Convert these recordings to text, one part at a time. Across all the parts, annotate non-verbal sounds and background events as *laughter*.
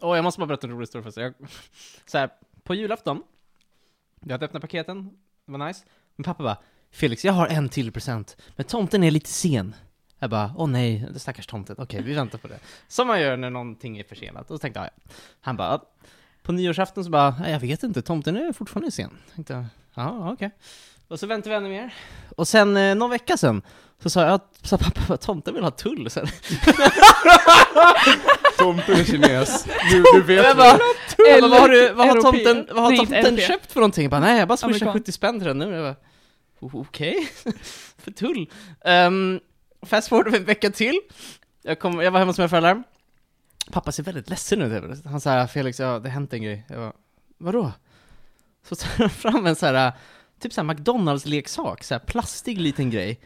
Åh, jag måste bara berätta en rolig historia först. Jag, så här, på julafton, jag hade öppnat paketen, det var nice. Men pappa bara, Felix, jag har en till present, men tomten är lite sen. Jag bara, åh nej, det stackars tomten, okej, vi väntar på det. Som man gör när någonting är försenat. Och så tänkte jag, ja. Han bara, på nyårsafton så bara, jag vet inte, tomten är fortfarande sen. Tänkte jag, ja, okej. Och så väntade vi ännu mer. Och sen, eh, någon vecka sen, så sa jag, sa pappa, tomten vill ha tull sen. *laughs* Tomten är kines. Du, du vet bara, "Tull, vad har, du, vad har tomten, vad har tomten köpt för någonting? Jag bara, nej jag bara swishar Amerikan. 70 spänn till den nu. Jag bara, "O- okej, *laughs* för tull. Um, fast forward en vecka till. Jag, kom, jag var hemma hos mina föräldrar. Pappa ser väldigt ledsen ut. Han sa, Felix, ja, det har hänt en grej. Jag bara, vadå? Så tar han fram en så här, typ så här McDonalds-leksak, så här plastig liten grej.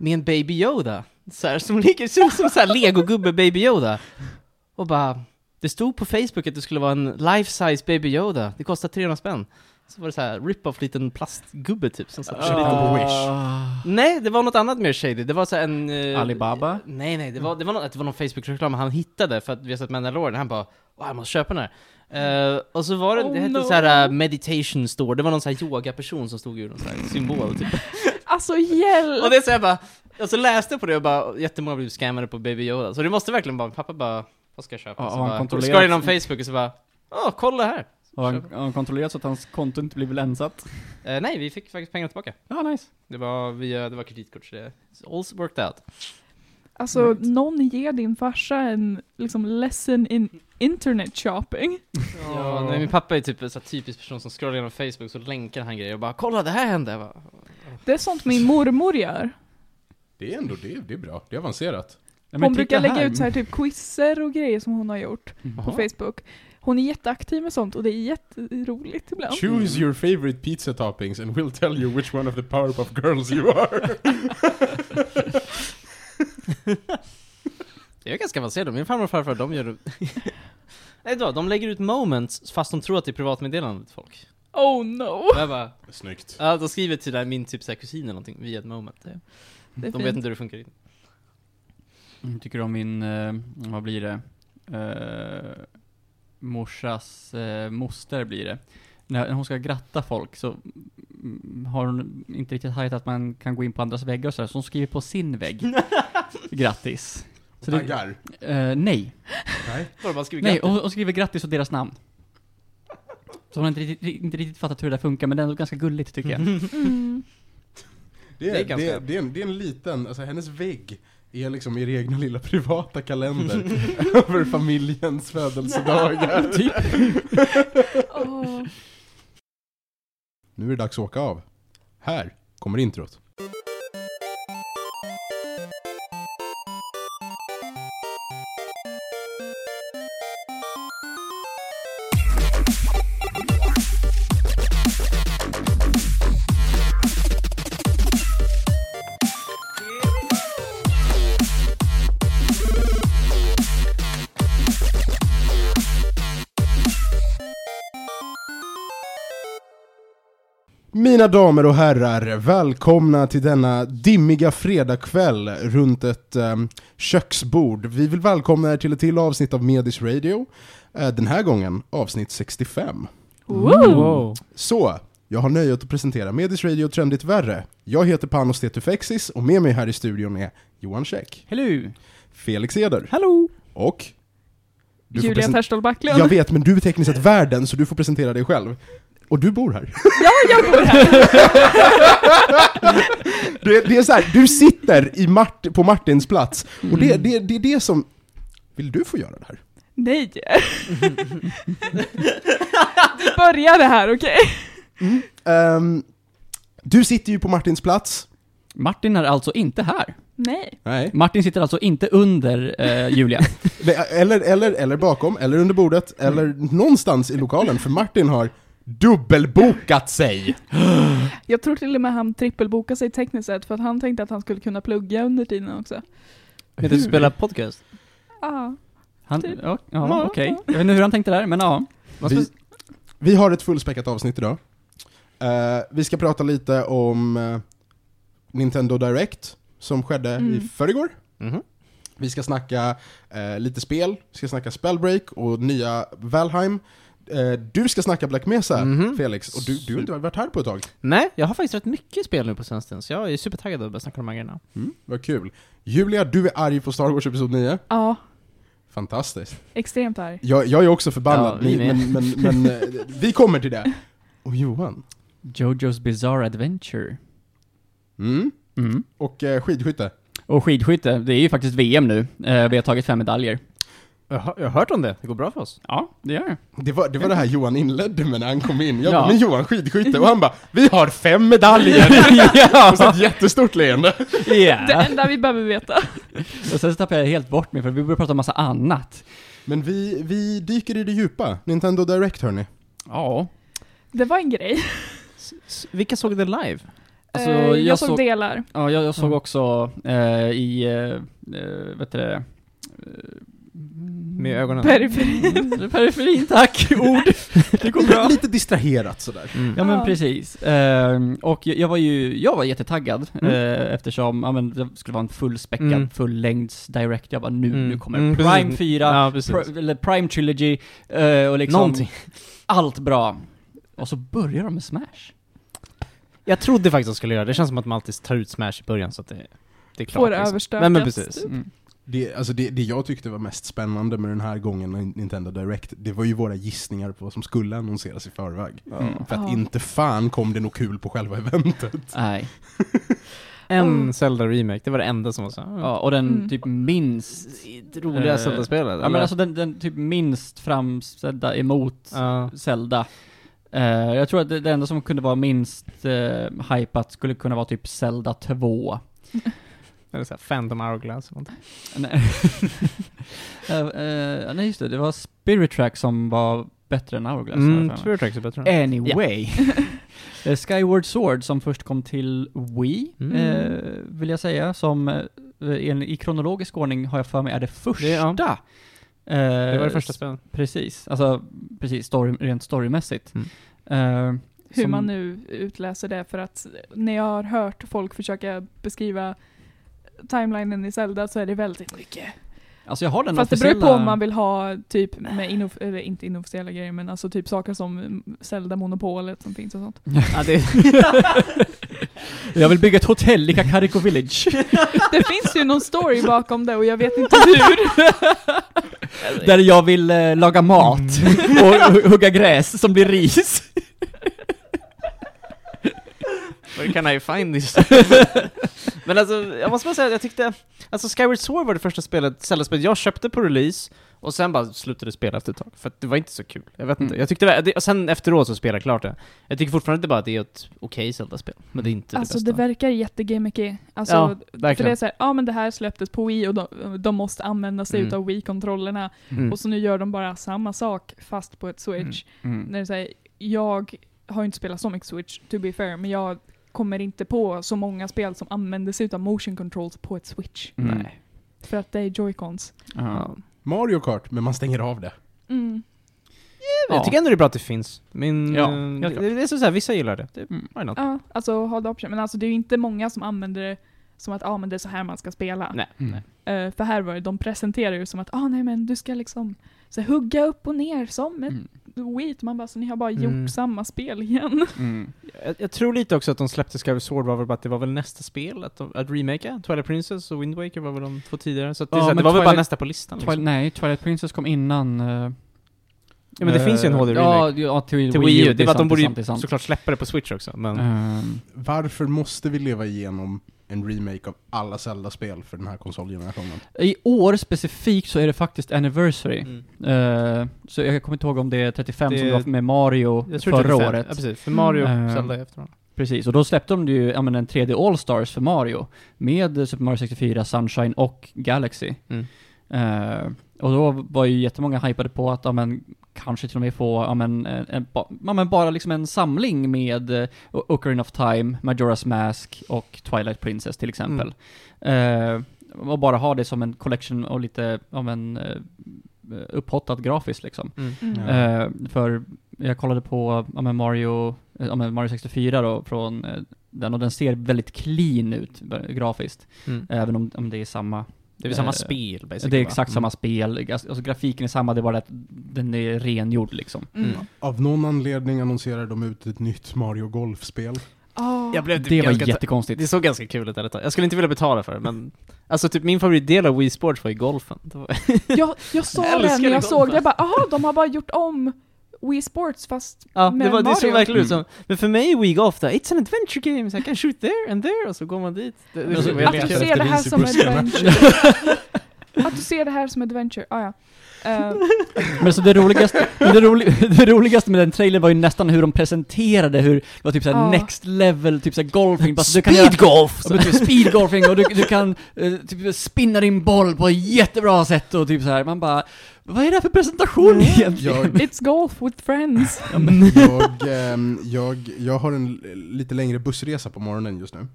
Med en Baby Yoda. Så här, som ligger ut som så här legogubbe Baby Yoda. Och bara, det stod på Facebook att det skulle vara en life-size Baby Yoda. Det kostar 300 spänn. Så var det så här rip-off liten plastgubbe typ som satt Köpte den på Wish. Nej, det var något annat mer shady. Det var så en... eh, Alibaba? Nej, nej, det var, det var, något, det var någon Facebook-reklam han hittade för att vi har sett Mandalorian. Han bara Wow, jag måste köpa den här. Eh, och så var det, Oh det hette no. så här uh, meditation store, det var någon så här yoga-person som stod ur någon så här symbol typ. Alltså hjälp! Och det är så jag bara, och så läste jag på det och bara, jättemånga blev scammade på Baby Yoda. Så det måste verkligen bara, pappa bara, vad ska jag köpa? Ja, så han bara, scrollade igenom Facebook och så bara, åh, kolla här! Har han, har han kontrollerat så att hans konto inte blivit länsat? Eh, nej, vi fick faktiskt pengarna tillbaka. Ja, nice. Det var via, det var kreditkort, så det, all worked out. Alltså, Right. någon ger din farsa en liksom lesson in internet shopping. *laughs* Ja, nej, min pappa är typ en typisk person som scrollar igenom Facebook så länkar han grejer och bara 'Kolla, det här hände!' Jag bara, Det är sånt min mormor gör. Det är ändå, det, det är bra. Det är avancerat. Men Hon brukar lägga här. ut så här typ quizzer och grejer som hon har gjort på Jaha. Facebook. Hon är jätteaktiv med sånt och det är jätteroligt ibland. Choose your favorite pizza toppings and we'll tell you which one of the Powerpuff Girls you are. *laughs* Jag är ganska avancerad, min farmor och farfar de gör *laughs* Nej då, de lägger ut moments fast de tror att det är privatmeddelande till folk. Oh no! Och jag bara, Snyggt. ja de skriver till där min typ så här kusin eller någonting via ett moment. Det- Det är De vet fint. inte hur det funkar. Mm, Tycker du om min, eh, vad blir det? Eh, morsas eh, moster blir det. När när hon ska gratta folk så mm, har hon inte riktigt hajat att man kan gå in på andras väggar och sådär, så hon skriver på sin vägg. *laughs* Grattis. Så det, Taggar. eh, nej. Nej. Bara man skriver Nej, grattis. och hon skriver grattis och deras namn. Så hon har inte riktigt, inte riktigt fattat hur det där funkar, men det är ändå ganska gulligt tycker jag. Mm. *laughs* Det är, Det är det, ganska- är, det, är en, det är en liten, alltså hennes vägg är liksom er egna lilla privata kalender *laughs* över familjens födelsedagar. *laughs* typ. Åh. Nu är det dags att åka av. Här kommer introt. Mina damer och herrar, välkomna till denna dimmiga fredagkväll runt ett um, köksbord. Vi vill välkomna er till ett till avsnitt av Medis Radio. Eh, den här gången avsnitt 65. Woo! Så, jag har nöjet att presentera Medis Radio Trendigt Värre. Jag heter Panos Tetufexis och med mig här i studion är Johan Käck, Hello! Felix Eder Hallå! och... Julia Terstol Backlund. Jag vet, men du är tekniskt sett värden så du får presentera dig själv. Och du bor här. *laughs* Ja, jag bor här! *laughs* Det, det är så här, du sitter i Mart, på Martins plats, och det, Mm. det, det är det som... Vill du få göra det här? Nej! Du började här, okej? Ehm, du sitter ju på Martins plats. Martin är alltså inte här. Nej. Nej. Martin sitter alltså inte under eh, Julia. *laughs* Eller, eller, eller bakom, eller under bordet, eller någonstans i lokalen, för Martin har dubbelbokat sig! Jag tror till och med han trippelbokade sig tekniskt sett för att han tänkte att han skulle kunna plugga under tiden också. Vet du spela podcast? Ja. Han, Typ. ja, Ja, ja okej. ja. Jag vet inte hur han tänkte där, men ja. Vi, vi har ett fullspäckat avsnitt idag. Eh, vi ska prata lite om eh, Nintendo Direct, som skedde i Mm. förrgår. Mhm. Vi ska snacka eh, lite spel, vi ska snacka Spellbreak och nya Valheim. Eh, du ska snacka Black Mesa, Mhm. Felix, och du, du har inte varit här på ett tag. Nej, jag har faktiskt rätt mycket spel nu på senaste så jag är supertaggad att börja snacka om de här grejerna. Mm, vad kul. Julia, du är arg på Star Wars Episod 9. Ja, Fantastiskt. extremt arg. Jag, jag är också förbannad, Ja, vi men, med. men, men, men *laughs* eh, vi kommer till det. Och Johan? Jojo's Bizarre Adventure. Mm. Mm. Och eh, skidskytte? Och skidskytte, det är ju faktiskt VM nu. Eh, vi har tagit fem medaljer. Jag har, jag har hört om det, det går bra för oss. Ja, det gör det. Det var, det var det här Johan inledde med när han kom in. Jag Ja. bara, men Johan skidskytte, och han bara, vi har fem medaljer! *laughs* Och så ett jättestort leende. Det Ja. enda vi behöver veta. *laughs* Och sen så tappade jag helt bort mig för vi började prata om massa annat. Men vi, vi dyker i det djupa. Nintendo Direct hörni. Ja. Det var en grej. S- vilka såg det live? Alltså, Eh, jag, jag såg delar. Ja, jag, jag såg Mm. också eh, i, eh, eh, vet du det? Med ögonen? Periferi. Periferin, tack! *laughs* Ord! Det går bra. Lite distraherat sådär. Mm. Ja men precis. Ehm, och jag, jag var ju, jag var jättetaggad Mm. eh, eftersom, ja men det skulle vara en fullspäckad, Mm. fullängds direct. Jag bara nu, Mm. nu kommer Mm, Prime precis. 4, Ja. Pri- eller Prime Trilogy, eh, och liksom Någonting. allt bra. Och så börjar de med Smash. Jag trodde faktiskt att de skulle göra det. Det känns som att man alltid tar ut Smash i början så att det, det är klart. Får liksom. överstökat. Nej men precis. Mm. Det, alltså det, det jag tyckte var mest spännande med den här gången Nintendo Direct, det var ju våra gissningar på vad som skulle annonseras i förväg. Mm. För att Ja. inte fan kom det nog kul på själva eventet. Nej. *laughs* En Mm. Zelda Remake, det var det enda som var så. Ja, och den Mm. typ minst Roliga eh, Zelda-spelet. Ja men alltså den, den typ minst framställda emot Ja. Zelda. Eh, jag tror att det, det enda som kunde vara minst uh, hypat skulle kunna vara typ Zelda 2. *laughs* Eller såhär Phantom Hourglass eller nej, *laughs* Eh, eh, nej just det, det var Spirit Track som var bättre än Hourglass. Mm. Spirit Tracks är bättre. Anyway. *laughs* *laughs* Eh, Skyward Sword som först kom till Wii, Mm. eh, vill jag säga, som en, i kronologisk ordning har jag för mig är det första. Det- ja. Det var det första spelet. Precis, alltså precis, story, rent storymässigt. Mm. Hur man nu utläser det, för att när jag har hört folk försöka beskriva timelinen i Zelda så är det väldigt mycket. Alltså jag har den Fast det officiella... beror på om man vill ha typ med inof- eller inte inofficiella grejer men alltså typ saker som Zelda-monopolet som finns och sånt. *laughs* Ja, det, Jag vill bygga ett hotell i Kakariko Village. *laughs* Det finns ju någon story bakom det och jag vet inte *laughs* hur. där jag vill eh, laga mat Mm. och hu- hugga gräs som blir ris. Where can I find this? *laughs* Men alltså, jag måste bara säga att jag tyckte, alltså Skyward Sword var det första spelet, Zelda-spelet jag köpte på release, och sen bara slutade spela efter ett tag, för att det var inte så kul. Jag vet inte, Mm. jag tyckte det, det- och sen efteråt så spelade jag klart det. Jag tycker fortfarande bara att det är ett okej Zelda-spel, men det är inte Alltså det det bästa. verkar jättegimmicky. Alltså, Ja, för det verkligen. är såhär, ja men det här släpptes på Wii och de, de måste använda sig Mm. utav Wii-kontrollerna. Mm. Och så nu gör de bara samma sak fast på ett Switch. Mm. När det säger, jag har ju inte spelat så mycket Switch, to be fair, men jag kommer inte på så många spel som använder sig utav motion controls på ett Switch. Mm. Nej. För att det är Joy-Cons. Ja. Ja. Mario Kart, men man stänger av det. Mm. Jag tycker ändå det är bra att det finns. Min, Ja, eh, det, klart. det är så här, vissa gillar det. det Mm. why not? Ja, alltså det option. Men alltså det är ju inte många som använder det som att ah, men det är så här man ska spela. Nej. Mm. Eh, för här var det, de presenterar ju som att ah, nej men du ska liksom så här, hugga upp och ner som ett Mm. Wii. Man bara, så ni har bara gjort Mm. samma spel igen. *laughs* Mm. Jag, jag tror lite också att de släppte Skyward Sword var väl bara att det var väl nästa spel att, de, att remake Twilight Princess och Wind Waker var väl de två tidigare, så att det, Ja, så här, det var väl bara Twilight- nästa på listan Twilight, liksom. nej, Twilight Princess kom innan... eh, Ja men det finns ju en eh, HD-remake. Ja, ja, till, Till Wii U, det är var att de borde det det ju sant. såklart släppa det på Switch också, men... Ehm, Varför måste vi leva igenom en remake av alla Zelda-spel för den här konsolgenerationen? I år specifikt så är det faktiskt anniversary. Mm. Eh, så jag kommer inte ihåg om det är 35 Det- som det var med Mario förra 35. året. Ja precis, för Mario Mm. och Zelda är efter varandra. Precis, och då släppte de ju, ja men en 3D All-Stars för Mario. Med Super Mario 64, Sunshine och Galaxy. Mm. Eh, och då var ju jättemånga hypade på att, ja men, kanske till och med få, ja men, en, en, ba, ja, men bara liksom en samling med uh, Ocarina of Time, Majora's Mask och Twilight Princess till exempel. Eh, och bara ha det som en collection och lite, ja men, uh, upphottad grafiskt liksom. Mm. Mm. Eh, för jag kollade på ja, men Mario, eh, ja, men Mario 64 då, från eh, den, och den ser väldigt clean ut eh, grafiskt. Mm. Även om, om det är samma Det är väl samma Eh, spel basically Det är va? exakt Mm. samma spel, alltså alltså, grafiken är samma, det är bara att den är rengjord liksom. Mm. Mm. Av någon anledning annonserar de ut ett nytt Mario Golf-spel. Ah. Jag blev typ Det var ganska jättekonstigt. Det såg ganska kul ut ärligt. Jag skulle inte vilja betala för det men Alltså typ min favoritdel av Wii Sports var ju golfen. Var- jag, jag *laughs* sa Jag älskar när jag golf, såg det, jag bara aha, de har bara gjort om Wii Sports fast Ja, med det, var, det såg Mario. verkligen ut Mm. som, men för mig är Wii Golf där, it's an adventure game, so I can shoot there and there, och så går man dit. Det, det Men så- såg Att du ser det här som adventure. Att du ser det här som adventure, ah, ja. Eh, Men så det roligaste, det, roli, *laughs* det roligaste med den trailern var ju nästan hur de presenterade hur, det var typ såhär Ja. next level, typ såhär golfing, fast du kan göra, golf! Ja, typ speedgolfing och du, du kan eh, typ spinna din boll på ett jättebra sätt och typ så här. man bara Vad är det här för presentation Mm. egentligen? Jag, it's golf with friends. Ja, jag, ehm, jag, jag har en lite längre bussresa på morgonen just nu.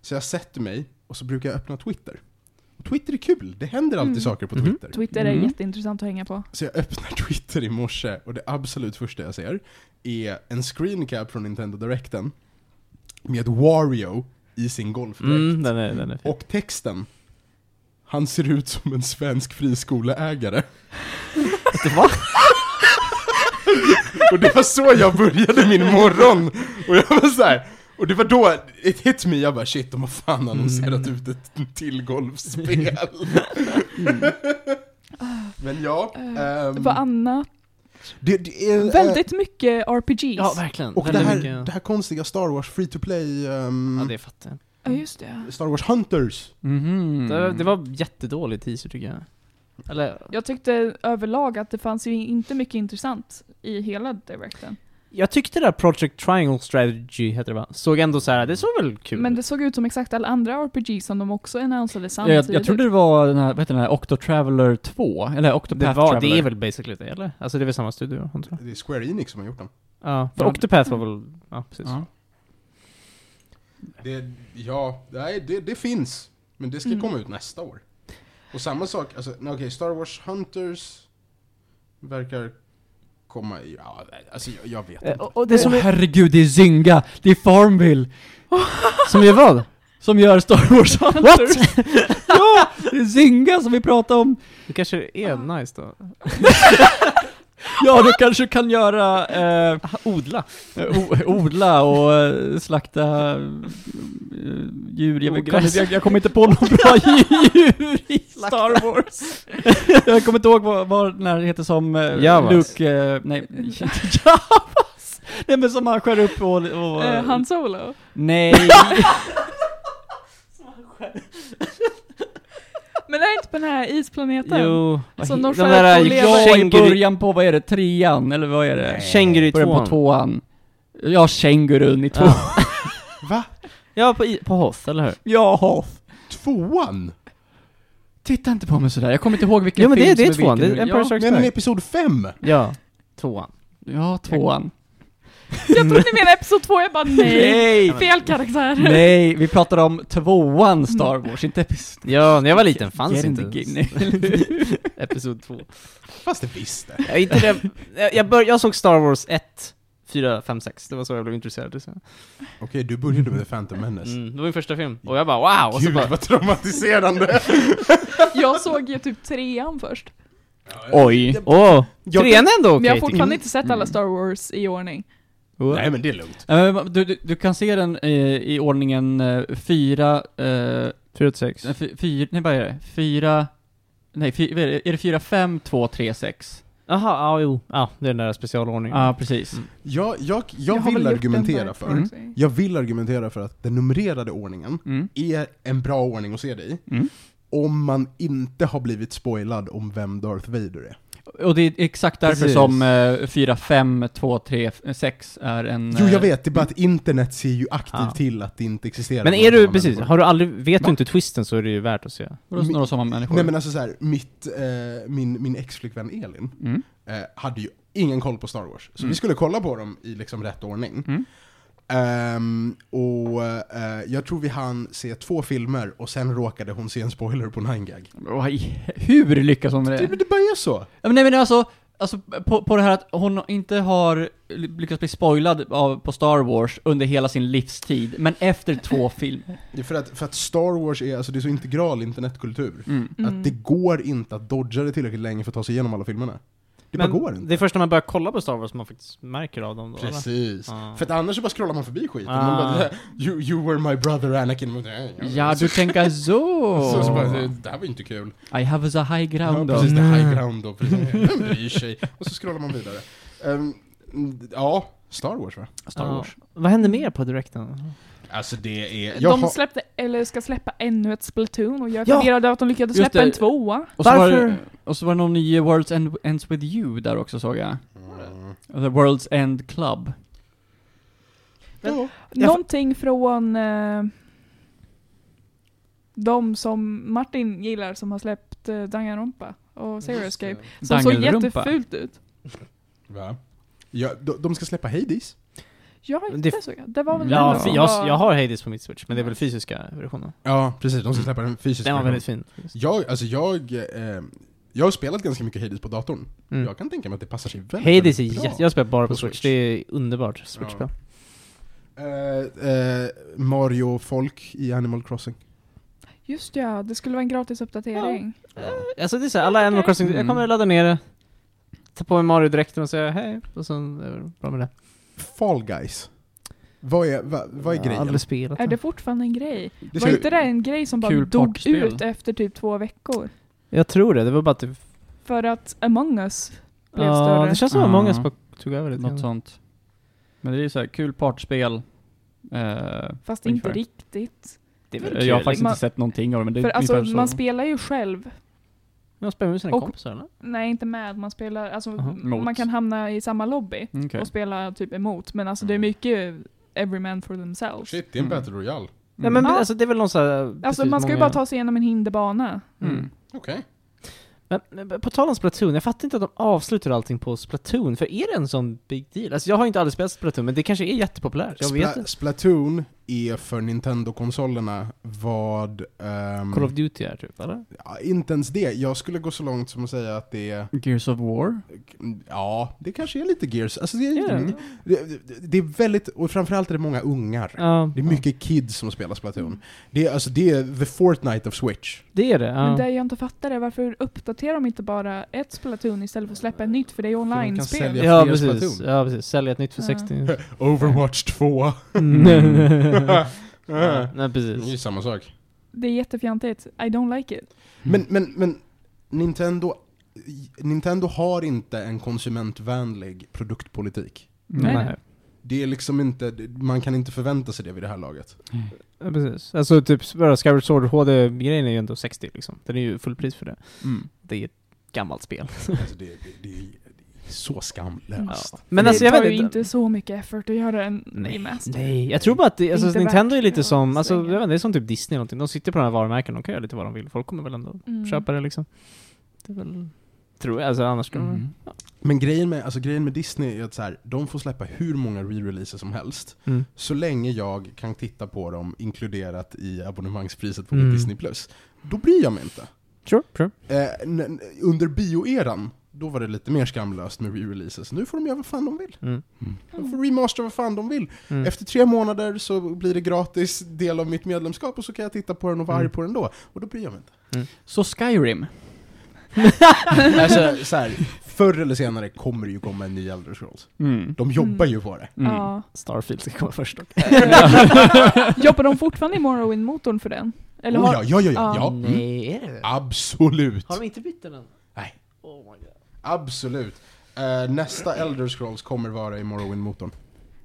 Så jag sätter mig och så brukar jag öppna Twitter. Twitter är kul, det händer alltid Mm. saker på Mhm. Twitter. Twitter är Mm. jätteintressant att hänga på. Så jag öppnar *laughs* Twitter i morse och det absolut första jag ser är en screencap från Nintendo Directen med Wario i sin golfdräkt. Mm, den är, den är. Och texten Han ser ut som en svensk friskoleägare. *laughs* Det var? *laughs* Och det var så jag började min morgon! Och jag var så här. Och det var då, it hit me, jag bara shit, de har fan annonserat Mm. ut ett till golfspel. *laughs* Men ja, Eh, ehm, Vad annat? det, det är, eh, Väldigt mycket RPGs. Ja, verkligen. Och det här, mycket. det här konstiga Star Wars free to play ehm, Ja, det fattar jag. Ja, just det. Star Wars Hunters. Mhm. Det, det var jättedålig teaser tycker jag. Eller, Jag tyckte överlag att det fanns ju inte mycket intressant i hela directen. jag tyckte det där Project Triangle Strategy, heter det va? Såg ändå så här, det såg väl kul Men det såg ut som exakt alla andra RPGs som de också annonsade Ja, samtidigt. jag, jag trodde det var den här, vad heter den här, Octo Traveler 2? Eller Octopath det, var, Traveler? det är väl basically det, eller? Alltså det är väl samma studio, antar jag? Det är Square Enix som har gjort den. Ja, för Ja. Octopath var väl, ja precis. Ja. Det, ja, nej, det, det finns. Men det ska Mm. komma ut nästa år. Och samma sak, alltså, okej, Star Wars Hunters verkar komma i, ja, alltså jag, jag vet Eh, inte. och, och det som Åh är... herregud, det är Zynga! Det är Farmville! *laughs* Som är vad? Som gör Star Wars Hunters! *laughs* ja! Det är Zynga som vi pratade om! Det kanske är nice då? *laughs* Ja, du kanske kan göra, eh, Odla? o- odla och eh, slakta eh, djur, jag, vet- Ogräs. jag, jag kommer inte på något bra *laughs* djur i Star Wars. jag kommer inte ihåg vad, vad den här heter som eh, Javas. Luke, eh, nej, *laughs* Javas! Nej men som han skär upp och, och Eh, Han Solo. nej, *laughs* Men är det inte på den här isplaneten? Jo, Som de de skär där upp och lever. ja i början på, vad är det, trean, eller vad är det? Känguru i Början på tvåan. tvåan. Ja, kängurun i tvåan. Ja. *laughs* Va? Ja, på, på Hoth, eller hur? Ja, Hoth. Tvåan? Titta inte på mig sådär, jag kommer inte ihåg vilken Jo men det, film det är som tvåan, det vilken. är Empire Strikes Men Back. episod 5? Ja, tvåan. Ja, tvåan. Jag trodde ni menade episod två, jag bara nej. Nej! Fel karaktär. Nej, vi pratar om tvåan Star Wars, inte episod... Ja, när jag var liten fanns inte. *laughs* Episod 2. Fast det visste. Ja, inte det, jag, jag, bör, jag såg Star Wars 1, 4, 5, 6. Det var så jag blev intresserad. Så. Okej, du började med The Phantom Menace. Mm, det var min första film. Och jag bara wow! Och så Gud bara, vad traumatiserande! *laughs* Jag såg ju typ trean först. Oj. åh! Jag- trean är ändå Men okej jag har fortfarande jag. inte sett alla Star Wars i ordning. Nej men det är lugnt. Eh, Du, du, du kan se den i ordningen eh, fyra, eh, 4 6. eh, fy- fyra, nej vad är det? Fyra, nej fy, vad är det? Är det fyra, fem, två, tre, sex? Jaha, ja jo. Ja, det är den där specialordningen. Ja, precis. Mm. Jag, jag, jag, har vill argumentera för, också. jag vill argumentera för att den numrerade ordningen Mm. är en bra ordning att se det i. Mm. Om man inte har blivit spoilad om vem Darth Vader är. Och det är exakt därför Precis. som eh, 4, 5, 2, 3, 6 är en... Jo jag eh, vet, det är bara att internet ser ju aktivt Ja. till att det inte existerar Men några är du, precis, har du aldrig, vet Va? du inte twisten så är det ju värt att se. Vadå några sådana människor? Nej men alltså så här, mitt, eh, min, min ex-flickvän Elin Mm. eh, hade ju ingen koll på Star Wars. Så Mm. vi skulle kolla på dem i liksom rätt ordning. Mm. Ehm, och eh, jag tror vi hann se två filmer och sen råkade hon se en spoiler på 9gag. Oj, Hur lyckas hon med Det, det? det bara är så. Ja, men nej men alltså, Alltså på, på det här att hon inte har lyckats bli spoilad av, på Star Wars under hela sin livstid, men efter två *laughs* filmer. Det är för att, för att Star Wars är, alltså det är så integral internetkultur. Mm. Mm. Att det går inte att dodga det tillräckligt länge för att ta sig igenom alla filmerna. Det bara går inte. Det är först när man börjar kolla på Star Wars man faktiskt märker av dem då? Precis. Ah. För att annars så bara scrollar man förbi skiten. Ah. Man bara, *laughs* you, you were my brother Anakin. Ja, du tänker så! *laughs* Så, så bara, det, här var inte kul. I have a high Ja, ground precis, det då. high ground då. Precis. Vem bryr sig? Och så scrollar man vidare. Ehm, ja, Star Wars va? Star Ja. Wars. Vad händer mer på directen? Alltså det är... Jag De har, släppte, eller ska släppa ännu ett Splatoon och jag är Ja. förvirrad över att de lyckades släppa det. en tvåa. Och så, var, Varför? det- och så var det någon ny World's End Ends With You där också såg jag. Mm. The World's End Club. Ja. Jag Någonting från eh, de som Martin gillar som har släppt eh, Danganronpa och Zero Escape. Som såg jättefult ut. Va? Ja, de, de ska släppa Hades. Ja, Det- det, såg jag. Det var väl Ja, den fi- som jag, var- jag har Hades på mitt Switch, men det är väl fysiska versionen? Ja, precis. De ska släppa den fysiska Den var väldigt fin. Jag, alltså jag, eh, jag har spelat ganska mycket Hades på datorn. Mm. Jag kan tänka mig att det passar sig väldigt, Hades är väldigt bra. jätte... Jag spelar bara på, på Switch. Switch. det är underbart Switch-spel. Eh, eh, Mario Folk i Animal Crossing. Just ja, det skulle vara en gratis uppdatering. Alltså det är såhär, alla Animal Crossing, jag Mm. kommer ladda ner det, ta på mig Mario-dräkten och säga hej, och sen är det bra med det. Fall Guys. Vad är, va, vad är grejen? aldrig spelat Är det fortfarande en grej? Det Var inte det en grej som bara Kul dog ut efter typ två veckor? Jag tror det, det var bara typ... För att Among Us blev Ja, större. det känns som att Ja. många som tog över det. Något sånt. Men det är ju så här kul partyspel. Eh, Fast ungefär. inte riktigt. Det är väl jag har faktiskt Man- inte sett någonting av det, men det För är alltså, ungefär så. man spelar ju själv. Man spelar med sina Och- kompisar eller? Nej, inte med. Man spelar, alltså, Aha. Mot. man kan hamna i samma lobby Okej. och spela typ emot. Men alltså det är mycket every man for themselves. Shit, det är en Mm. Battle Royale. Ja men Ja. alltså det är väl någon sån här, Alltså man ska ju många- bara ta sig igenom en hinderbana. Mm. Okej. Men, men på tal om Splatoon, jag fattar inte att de avslutar allting på Splatoon, för är det en sån big deal? Alltså jag har inte aldrig spelat Splatoon, men det kanske är jättepopulärt, jag vet Spla- inte. Splatoon är för Nintendo-konsolerna vad... ehm, Call of Duty är typ, eller? ja, inte ens det. Jag skulle gå så långt som att säga att det är... Gears of War? Ja, det kanske är lite Gears. Alltså det, är, Ja. det, det, är väldigt... Och framförallt är det många ungar. Ja, Det är mycket kids som spelar Splatoon. Det är, alltså, det är the Fortnite of Switch. det är det. Men det Ja. jag inte fattar är varför uppdaterar de inte bara ett Splatoon istället för att släppa ett nytt? För det är online-spel. sälja- Ja precis, Splatoon. ja precis, sälja ett nytt för Ja. 60. *laughs* Overwatch 2. *laughs* ja, nej Det är precis. ju samma sak. Det är jättefjantigt. I don't like it. Men, men, men Nintendo, Nintendo har inte en konsumentvänlig produktpolitik. Nej, Nej. Det är liksom inte, man kan inte förvänta sig det vid det här laget. ja, precis. Alltså typ, bara Skyward Sword HD-grejen är ju ändå 60 liksom. Den är ju fullpris för det. Mm. Det är ett gammalt spel. Alltså det, det, det, är, det är så skamlöst. Ja. Men det alltså jag tar vet ju inte. så mycket effort att göra en Nej, remaster. nej, jag tror bara att det, alltså Inte Nintendo är lite som, alltså jag vet inte, det är som typ Disney eller någonting. De sitter på de här varumärkena, de kan göra lite vad de vill. Folk kommer väl ändå Mm. köpa det liksom. Det är väl, tror jag, alltså annars skulle de... Mm. Men grejen med, alltså grejen med Disney är att så här, de får släppa hur många re-releaser som helst. Mm. Så länge jag kan titta på dem inkluderat i abonnemangspriset på Mm. Disney+. Plus. Då bryr jag mig inte. Sure, sure. Eh, under bioeran, då var det lite mer skamlöst med re-releases. Nu får de göra vad fan de vill. Mm. De får remastera vad fan de vill. Mm. Efter tre månader så blir det gratis del av mitt medlemskap och så kan jag titta på den och vara Mm. arg på den då. Och då bryr jag mig inte. Så Skyrim? *laughs* alltså, så här, förr eller senare kommer det ju komma en ny Elder Scrolls. Mm. De jobbar Mm. ju på det. Mm. Ja. Starfield ska komma först dock. *laughs* Jobbar de fortfarande i Morrowind-motorn för den? Eller oh, har... ja, ja, ja, ja. Ja. ja. Mm. Absolut. Har de inte bytt den än? Nej. Oh my god. Absolut. Eh, nästa Elder Scrolls kommer vara i Morrowind-motorn.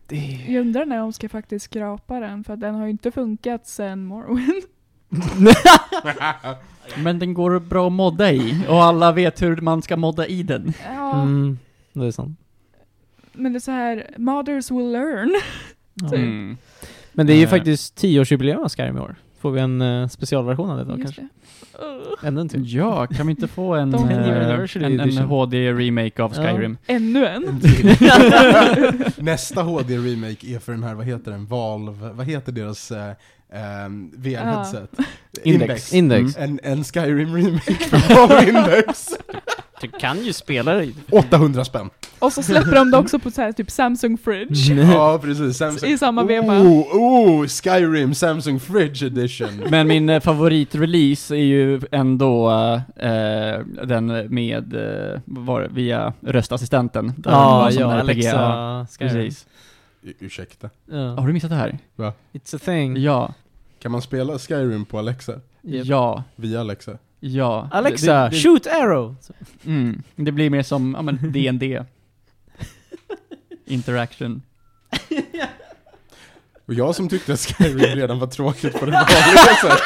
Det Jag undrar när de ska faktiskt skrapa den, för den har ju inte funkat sen Morrowind. *laughs* Men den går bra att modda i, och alla vet hur man ska modda i den. Ja, Mm, det är sant. men det är så här, mothers will learn. Ja. Mm. Men det är ju Eh. faktiskt 10-årsjubileum av Skyrim i år. Får vi en uh, specialversion av det då Just kanske? det. Ugh. Ännu en till. Ja, kan vi inte få en, De- eh, en, en edition. HD-remake av Ja. Skyrim? Ännu en. *laughs* Nästa HD-remake är för den här, vad heter den, Valve, vad heter deras eh, ehm, VR-headset? Index. Index. En, en Skyrim-remake för *laughs* Valve Index. Du kan ju spela det. 800 spänn. Och så släpper de det också på så här, typ Samsung Fridge. Ja, precis. Samsung. I samma veva. Oh, oh, Skyrim Samsung Fridge Edition. Men min eh, favoritrelease är ju ändå eh, den med, eh, var via röstassistenten. Där det Ja, ja. Alexa. Ja, Skyrim. precis. U- ursäkta. Ja. Har du missat det här? It's a thing. Ja, Kan man spela Skyrim på Alexa? Yep. ja, Via Alexa? Ja. Alexa, Det- det- shoot arrow! Mm, det blir mer som, ja men, D&D *laughs* Interaction. *laughs* Och jag som tyckte att Skyrim redan var tråkigt på det vanliga *laughs* sättet.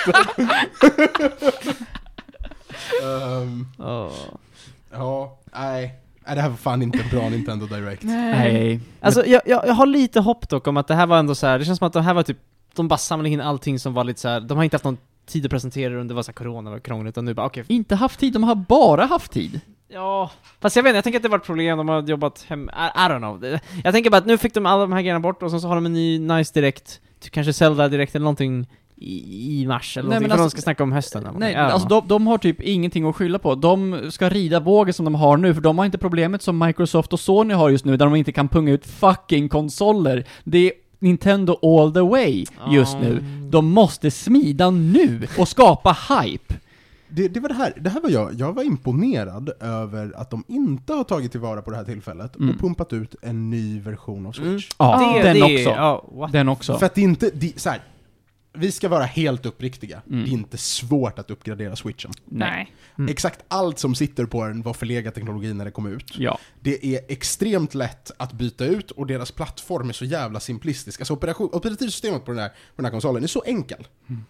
Ehm, Oh. ja, nej. Nej, det här var fan inte en bra Nintendo Direct. Nej. Alltså jag, jag, jag har lite hopp dock om att det här var ändå så här. det känns som att det här var typ, de bara samlade in allting som var lite så här. de har inte haft någon tid att presentera det under var så här corona och krångligt, utan nu bara okej. Inte haft tid, de har bara haft tid. Ja, fast jag vet inte, jag tänker att det var ett problem, de har jobbat hem, I, I don't know. Jag tänker bara att nu fick de alla de här grejerna bort och sen så har de en ny nice direkt, typ kanske Zelda direkt eller någonting i, i mars eller Nej, någonting, men för alltså- de ska snacka om hösten eller Nej, don't alltså de, de har typ ingenting att skylla på. De ska rida vågen som de har nu, för de har inte problemet som Microsoft och Sony har just nu, där de inte kan punga ut fucking konsoler. Det är Nintendo all the way just nu. Mm. De måste smida nu och skapa hype. Det, det var det här, det här var jag, jag var imponerad över att de inte har tagit tillvara på det här tillfället Mm. och pumpat ut en ny version av Switch. Mm. Ja, det, den det, också. What? Den också. För att det inte, det, så här, vi ska vara helt uppriktiga. Mm. Det är inte svårt att uppgradera switchen. Nej. Mm. Exakt allt som sitter på den var förlegad teknologi när det kom ut. Ja. Det är extremt lätt att byta ut och deras plattform är så jävla simplistisk. Alltså operation, operativsystemet på den, här, på den här konsolen är så enkel. Mm.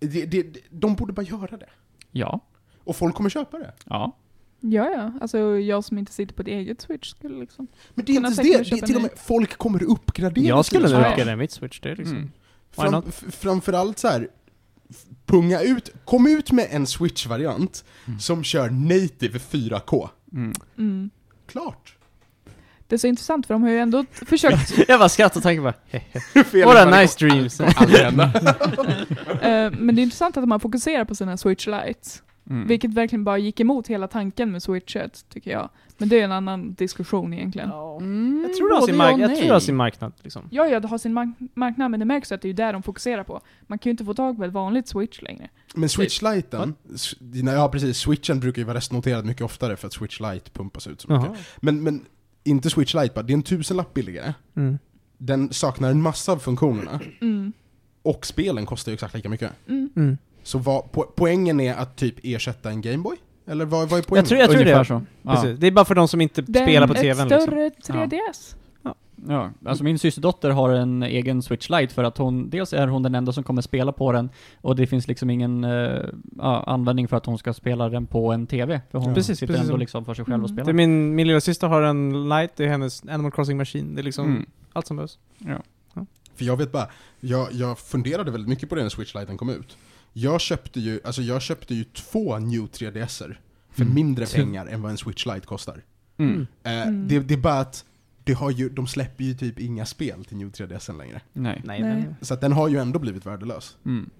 Det, det, de borde bara göra det. Ja. Och folk kommer köpa det. Ja. Ja, ja. Alltså jag som inte sitter på ett eget Switch skulle liksom... Men det är inte det, det är till och med, folk kommer uppgradera Jag skulle uppgradera mitt switch, det är liksom... Mm. Fram, framförallt så här. punga ut, kom ut med en Switch-variant Mm. som kör native 4K. Mm. Mm. Klart! Det är så intressant för de har ju ändå försökt, *laughs* jag bara skrattar och tänker bara hehe. *laughs* Fel What a bara, det nice dreams. hända. *laughs* eh, men det är intressant att de har fokuserat på sina Switch Lights. Mm. Vilket verkligen bara gick emot hela tanken med Switchet, tycker jag. Men det är en annan diskussion egentligen. Mm, Jag tror det har sin, mark- jag tror det sin marknad liksom. Ja, ja, det har sin mark- marknad, men det märks att det är ju där de fokuserar på. Man kan ju inte få tag på ett vanligt Switch längre. Men Switch-liten, s- ja precis, Switchen brukar ju vara restnoterad mycket oftare för att Switch Lite pumpas ut så mycket. Men, men inte Switch Lite bara, det är en tusenlapp billigare. Mm. Den saknar en massa av funktionerna. Mm. Och spelen kostar ju exakt lika mycket. Mm. Så vad, po- poängen är att typ ersätta en Gameboy? Eller vad, vad är poängen? Jag tror, jag tror det. så. Ja. Det är bara för de som inte är spelar på ett tvn liksom. större 3DS. Ja, alltså min systerdotter har en egen Switch Lite för att hon, dels är hon den enda som kommer spela på den och det finns liksom ingen ja, användning för att hon ska spela den på en TV. För hon Ja. Precis, sitter precis ändå liksom för sig själv och Mm. Det är spelar. min, min lilla syster har en light, det är hennes Animal Crossing Machine, det är liksom Mm. allt som behövs. För jag vet bara, jag, jag funderade väldigt mycket på det när Switch Lite kom ut. Jag köpte ju, alltså jag köpte ju två New 3DSer för Mm. mindre pengar än vad en Switch Lite kostar. Mm. Eh, Mm. det, det är bara att det har ju, de släpper ju typ inga spel till New 3DSen längre. Nej, Nej. nej. Så att den har ju ändå blivit värdelös. Mm.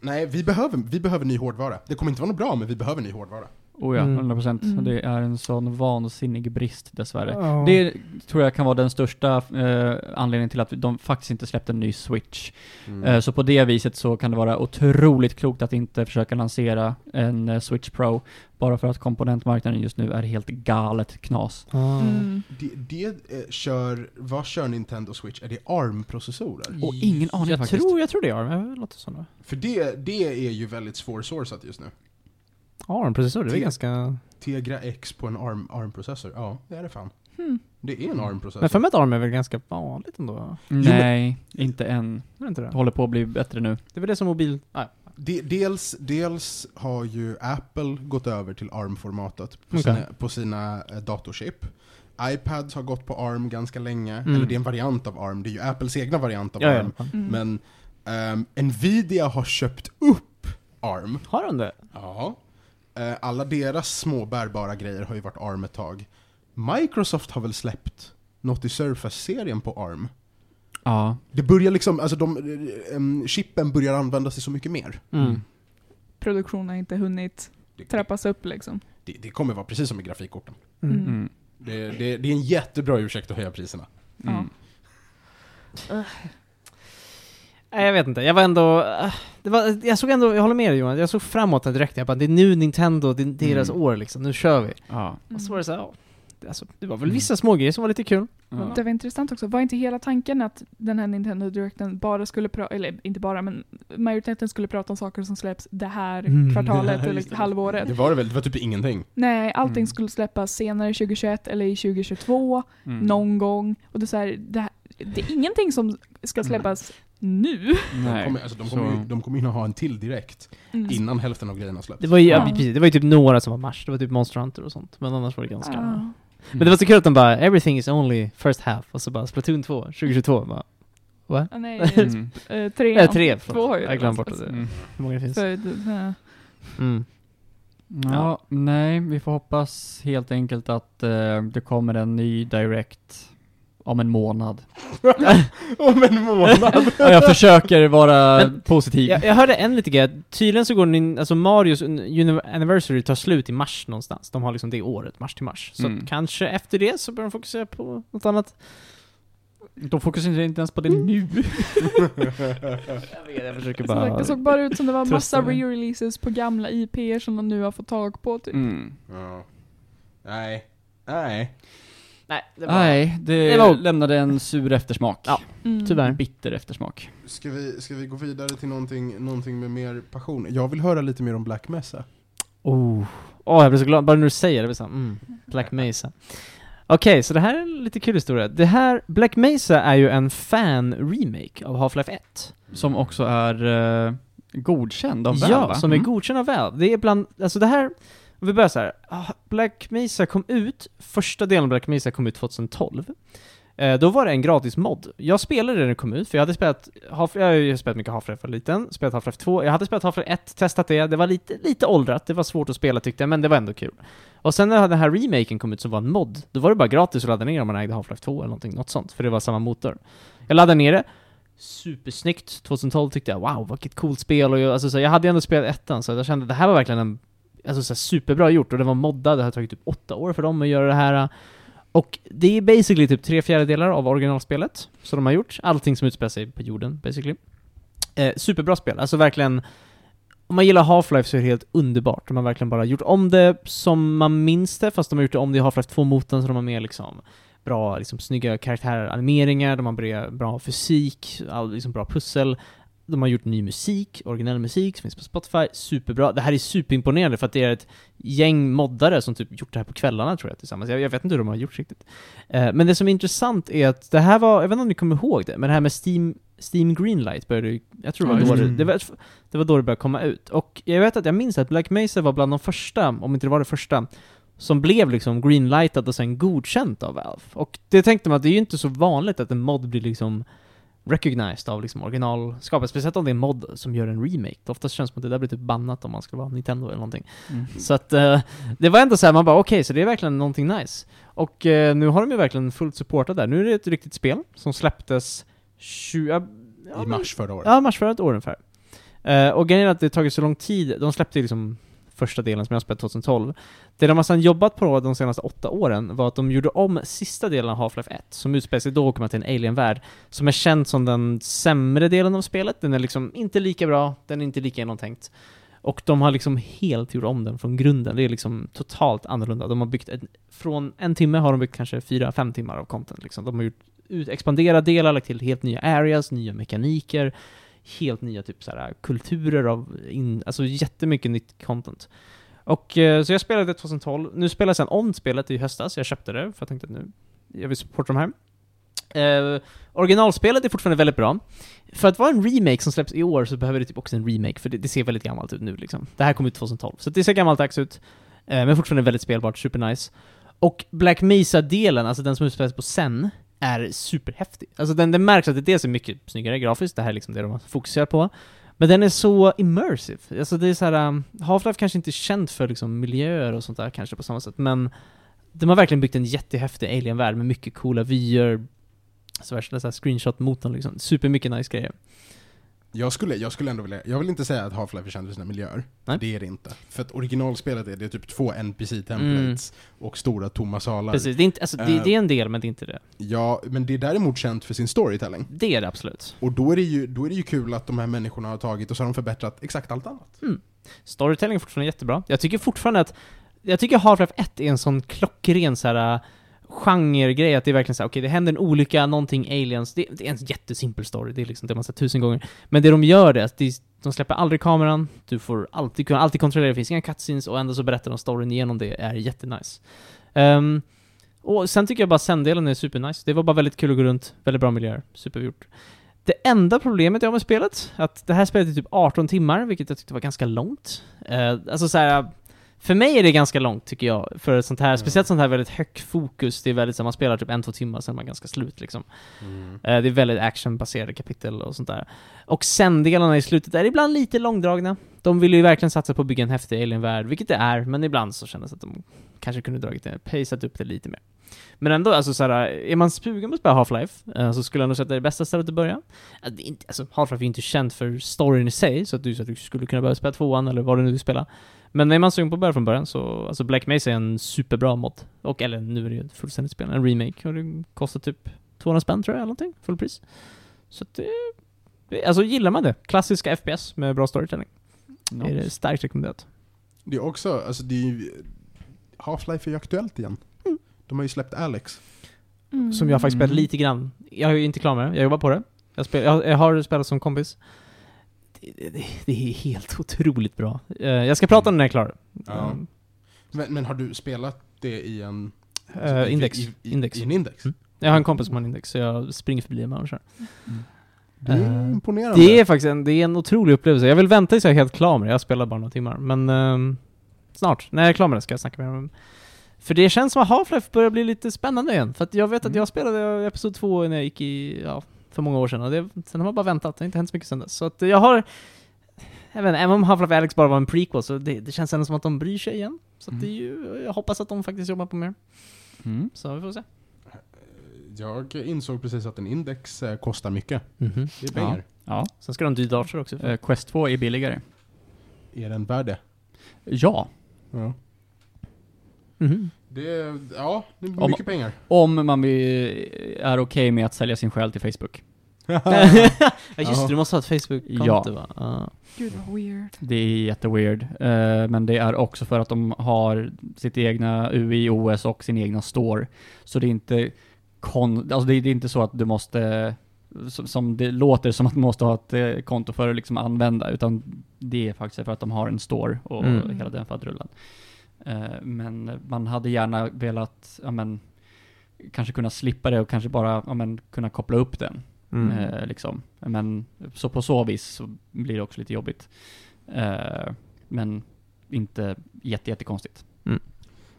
Nej, vi behöver, vi behöver ny hårdvara. Det kommer inte vara något bra, men vi behöver ny hårdvara. Oh ja, Mm. 100%. Mm. Det är en sån vansinnig brist dessvärre. Ja. Det tror jag kan vara den största eh, anledningen till att de faktiskt inte släppte en ny Switch. Mm. Eh, så på det viset så kan det vara otroligt klokt att inte försöka lansera en eh, Switch Pro, bara för att komponentmarknaden just nu är helt galet knas. Ah. Mm. Det, det eh, kör, vad kör Nintendo Switch? Är det ARM-processorer? Och ingen aning jag faktiskt. Tror, jag tror det är ARM, det låter som det. För det, det är ju väldigt svårsourcat just nu. ARM-processor, det är ganska... Tegra X på en ARM, ARM-processor, ja det är det fan. Hmm. Det är en ARM-processor. Men för mig att ARM är väl ganska vanligt ändå? Nej, inte än. Är det inte det? Det håller på att bli bättre nu. Det är väl det som mobil... Ah, De, dels, dels har ju Apple gått över till ARM-formatet på, Okej. sina, på sina eh, datorchip. iPads har gått på ARM ganska länge, Mm. eller det är en variant av ARM, det är ju Apples egna variant av ja, ARM. ja. Mm. Men ehm, Nvidia har köpt upp ARM. Har de det? Ja. Eh, alla deras små bärbara grejer har ju varit ARM ett tag. Microsoft har väl släppt något i Surface-serien på ARM? Ja. Det börjar liksom, alltså de, eh, chippen börjar användas till så mycket mer. Mm. Produktionen har inte hunnit trappas upp liksom. det, det kommer vara precis som med grafikkorten. Mm. Mm. Det, det, det är en jättebra ursäkt att höja priserna. Mm. Nej, jag vet inte, jag var ändå... äh, Det var, jag såg ändå, jag håller med dig Johan, jag såg framåt direkt, jag bara det är nu Nintendo, det är deras Mm. år liksom, nu kör vi. Ja. Och så var det så här, ja, alltså, det var väl Mm. vissa små grejer som var lite kul. Ja. Det var intressant också. Var inte hela tanken att den här Nintendo Directen bara skulle prata, eller inte bara, men majoriteten skulle prata om saker som släpps det här Mm. *laughs* kvartalet Ja, eller det. halvåret? Det var det väl, det var typ ingenting. Nej, allting Mm. skulle släppas senare 2021 eller i 2022, Mm. någon gång. Och det är, så här, det, här- det är ingenting som ska släppas nu. De Nej. kommer, alltså, de så- kommer, ju, de kommer hinna ha en till direkt Mm. innan hälften av grejerna släpps. Det var ju, ja. Ja. precis, det var ju typ några som var mars, det var typ Monster Hunter och sånt, men annars var det ganska... Ja. Men det var så kul att de bara 'Everything is only first half' och så bara 'Splatoon 2, 2022' bara, Va? Ah, nej, *laughs* Mm. eh, tre. Äh, tre. Två har ju Jag glömde bort redan det. Mm. Hur många det finns? För, Mm. Ja, nej, vi får hoppas helt enkelt att eh, det kommer en ny Direct om en månad. *laughs* Om en månad! Ja, jag försöker vara *laughs* Men- positiv. Jag, jag hörde en lite grej, tydligen så går nin, alltså Marios anniversary tar slut i mars någonstans. De har liksom det året, mars till mars. Så Mm. kanske efter det så börjar de fokusera på något annat. De fokuserar inte ens på det nu. *laughs* Jag vet, jag försöker så bara... det såg bara ut som det var massa re-releases på gamla IPer som de nu har fått tag på typ. Mm. Ja. Nej. Nej. Nej, det var... Nej, det, Det var- lämnade en sur eftersmak. Ja. Mm. Tyvärr. Bitter eftersmak. Ska vi, ska vi gå vidare till någonting, någonting med mer passion? Jag vill höra lite mer om Black Mesa. Oh. Åh, jag blir så glad, bara när du säger det, blir så mm, Black Mesa. Okej, så det här är en lite kul historia. Det här, Black Mesa är ju en fan-remake av Half-Life 1. Som också är eh, godkänd av ja, Valve, va? som är Mm. godkänd av Valve. Det är bland, alltså det här, och vi börjar så här. Ah, Black Mesa kom ut, första delen av Black Mesa kom ut 2012. Eh, då var det en gratis mod. Jag spelade när den kom ut, för jag hade spelat, Half, jag har ju spelat mycket Half-Life för liten, spelat Half-Life 2, jag hade spelat Half-Life 1, testat det, det var lite, lite åldrat, det var svårt att spela tyckte jag, men det var ändå kul. Och sen när den här remaken kom ut som var en mod, då var det bara gratis att ladda ner om man ägde Half-Life 2 eller någonting, något sånt, för det var samma motor. Jag laddade ner det, supersnyggt, 2012 tyckte jag wow, vilket coolt spel och jag, alltså, så jag hade ju ändå spelat ettan, så jag kände att det här var verkligen en Alltså så här, superbra gjort och det var moddad, det har tagit typ åtta år för dem att göra det här Och det är basically typ tre fjärdedelar av originalspelet som de har gjort, allting som utspelar sig på jorden basically eh, Superbra spel, alltså verkligen om man gillar Half-Life så är det helt underbart. De har verkligen bara gjort om det som man minns det, fast de har gjort det om det i Half-Life 2-motorn, så de har mer liksom bra, liksom snygga karaktärer, animeringar, de har bra, bra fysik, all, liksom bra pussel. De har gjort ny musik, originell musik som finns på Spotify, superbra. Det här är superimponerande för att det är ett gäng moddare som typ gjort det här på kvällarna tror jag tillsammans. Jag, jag vet inte hur de har gjort riktigt. Eh, men det som är intressant är att det här var, jag vet inte om ni kommer ihåg det, men det här med Steam, Steam Greenlight började jag tror det Ja, var, då just det, det. det, var, det var då det började komma ut. Och jag vet att jag minns att Black Mesa var bland de första, om inte det var det första, som blev liksom greenlightad och sen godkänt av Valve. Och det tänkte man att det är ju inte så vanligt att en mod blir liksom recognized av liksom originalskapet, speciellt om det är en mod som gör en remake. Oftast känns det som att det där blir typ bannat om man ska vara Nintendo eller någonting. Mm. Så att eh, det var ändå så här, man bara okej, så det är verkligen någonting nice. Och eh, nu har de ju verkligen fullt supportat där. Nu är det ett riktigt spel som släpptes 20... ja, I mars förra året. Ja, mars förra år ungefär. Eh, och grejen är att det tagit så lång tid, de släppte liksom första delen som jag spelade 2012. Det de har sedan jobbat på de senaste åtta åren var att de gjorde om sista delen av Half-Life 1, som utspelar sig då och kommer till en alien-värld, som är känd som den sämre delen av spelet. Den är liksom inte lika bra, den är inte lika genomtänkt. Och de har liksom helt gjort om den från grunden. Det är liksom totalt annorlunda. De har byggt, en, från en timme har de byggt kanske fyra, fem timmar av content liksom. De har gjort ut, expanderat delar, lagt till helt nya areas, nya mekaniker, helt nya typ såhär kulturer av, in, alltså jättemycket nytt content. Och eh, så jag spelade 2012, nu spelar jag sen om spelet i höstas, jag köpte det för jag tänkte att nu, jag vill supporta de här. Eh, originalspelet är fortfarande väldigt bra. För att vara en remake som släpps i år så behöver det typ också en remake, för det, det ser väldigt gammalt ut nu liksom. Det här kom ut 2012, så det ser gammaldags ut. Eh, men fortfarande väldigt spelbart, supernice. Och Black Mesa-delen, alltså den som utspelas på sen, är superhäftig. Alltså den, den märks att det dels är mycket snyggare grafiskt, det här är liksom det de har fokuserat på. Men den är så immersive. Alltså det är så här, um, Half-Life kanske inte är känt för liksom miljöer och sånt där kanske på samma sätt, men de har verkligen byggt en jättehäftig alien-värld med mycket coola vyer, så värsta här screenshot-motorn liksom. Supermycket nice grejer. Jag skulle, jag skulle ändå vilja, jag vill inte säga att Half-Life är känd för sina miljöer. Nej. Det är det inte. För att originalspelet är det typ två NPC-templates och stora tomma salar. Precis, det är, inte, alltså, det, Eh. det är en del men det är inte det. Ja, men det är däremot känt för sin storytelling. Det är det absolut. Och då är det ju, då är det ju kul att de här människorna har tagit och så har de förbättrat exakt allt annat. Storytelling är fortfarande jättebra. Jag tycker fortfarande att, jag tycker Half-Life 1 är en sån klockren så här genregrej, att det är verkligen så här, okej det händer en olycka, någonting aliens, det, det är en jättesimpel story, det är liksom det man sett tusen gånger. Men det de gör det, är att de, de släpper aldrig kameran, du får alltid kunna alltid kontrollera, det finns inga cutscenes och ändå så berättar de storyn igenom det, är jättenice. Um, och sen tycker jag bara sen-delen är supernice, det var bara väldigt kul att gå runt, väldigt bra miljöer, supergjort. Det enda problemet jag har med spelet, att det här spelet är typ 18 timmar, vilket jag tyckte var ganska långt. Uh, alltså så här, för mig är det ganska långt tycker jag, för ett sånt här, Ja. speciellt sånt här väldigt högt fokus, det är väldigt så man spelar typ en, två timmar, sen är man ganska slut liksom. Eh, det är väldigt actionbaserade kapitel och sånt där. Och sen-delarna i slutet är ibland lite långdragna. De vill ju verkligen satsa på att bygga en häftig alien-värld, vilket det är, men ibland så kändes det att de kanske kunde dragit det, paceat upp det lite mer. Men ändå, alltså såhär, är man sugen på att spela Half-Life, eh, så skulle jag nog säga att det är det bästa stället att börja. Alltså, Half-Life är ju inte känt för storyn i sig, så att du, så att du skulle kunna börja spela tvåan eller vad du nu vill spela. Men är man sugen på att börja från början så, alltså Black Mesa är en superbra mod. Och, eller nu är det ju ett fullständigt spel, en remake, och det kostar typ 200 spänn tror jag, eller någonting, fullpris. Så att det, det, alltså gillar man det, klassiska FPS med bra storytelling, No. är det starkt rekommenderat. Det är också, alltså det är Half-Life är ju aktuellt igen. Mm. De har ju släppt Alex. Mm. Som jag faktiskt spelat lite grann. Jag är ju inte klar med det, jag jobbar på det. Jag, spel, jag, jag har spelat som kompis. Det, är helt otroligt bra. Eh, jag ska prata om det när jag är klar. Ja. Um, Men, men har du spelat det i en... I- index. I, i, Index. I en index? Mm. jag har en kompis som har en index, så jag springer förbi dem och kör. Det är imponerande. Det är faktiskt en, det är en otrolig upplevelse. Jag vill vänta tills jag är helt klar med det. Jag spelar bara några timmar. Men ehm, snart, när jag är klar med det ska jag snacka med dem. För det känns som att Half-Life börjar bli lite spännande igen. För att jag vet att Mm. jag spelade Episod 2 när jag gick i, ja, för många år sedan. Och det, sen har man bara väntat. Det har inte hänt så mycket sen dess. Så att jag har, jag vet inte, även om Half-Life Alex bara var en prequel så det, det känns ändå som att de bryr sig igen. Så att Mm. det är ju, jag hoppas att de faktiskt jobbar på mer. Mm. Så vi får se. Jag insåg precis att en index eh, kostar mycket. Mhm. Det är pengar. Ja. Sen ska de ha en dyr dator också. Eh, Quest 2 är billigare. Är den värd det? Ja. Ja. Mhm. Det är, ja, det är Om- mycket pengar. Om man är okej med att sälja sin själ till Facebook. *laughs* ja just det, du måste ha ett Facebook-konto Ja. va? Ja. Gud vad weird. Det är jätteweird. Eh, men det är också för att de har sitt egna UI, OS och sin egna store. Så det är inte kon... Alltså det är, det är inte så att du måste... Som, som det låter som att du måste ha ett eh, konto för att liksom använda, utan det är faktiskt för att de har en store och Mm. hela den faderullan. Eh, men man hade gärna velat, ja men, kanske kunna slippa det och kanske bara, ja men, kunna koppla upp den. Mm. Eh, liksom. Men så på så vis så blir det också lite jobbigt. Eh, men inte jätte, jättekonstigt.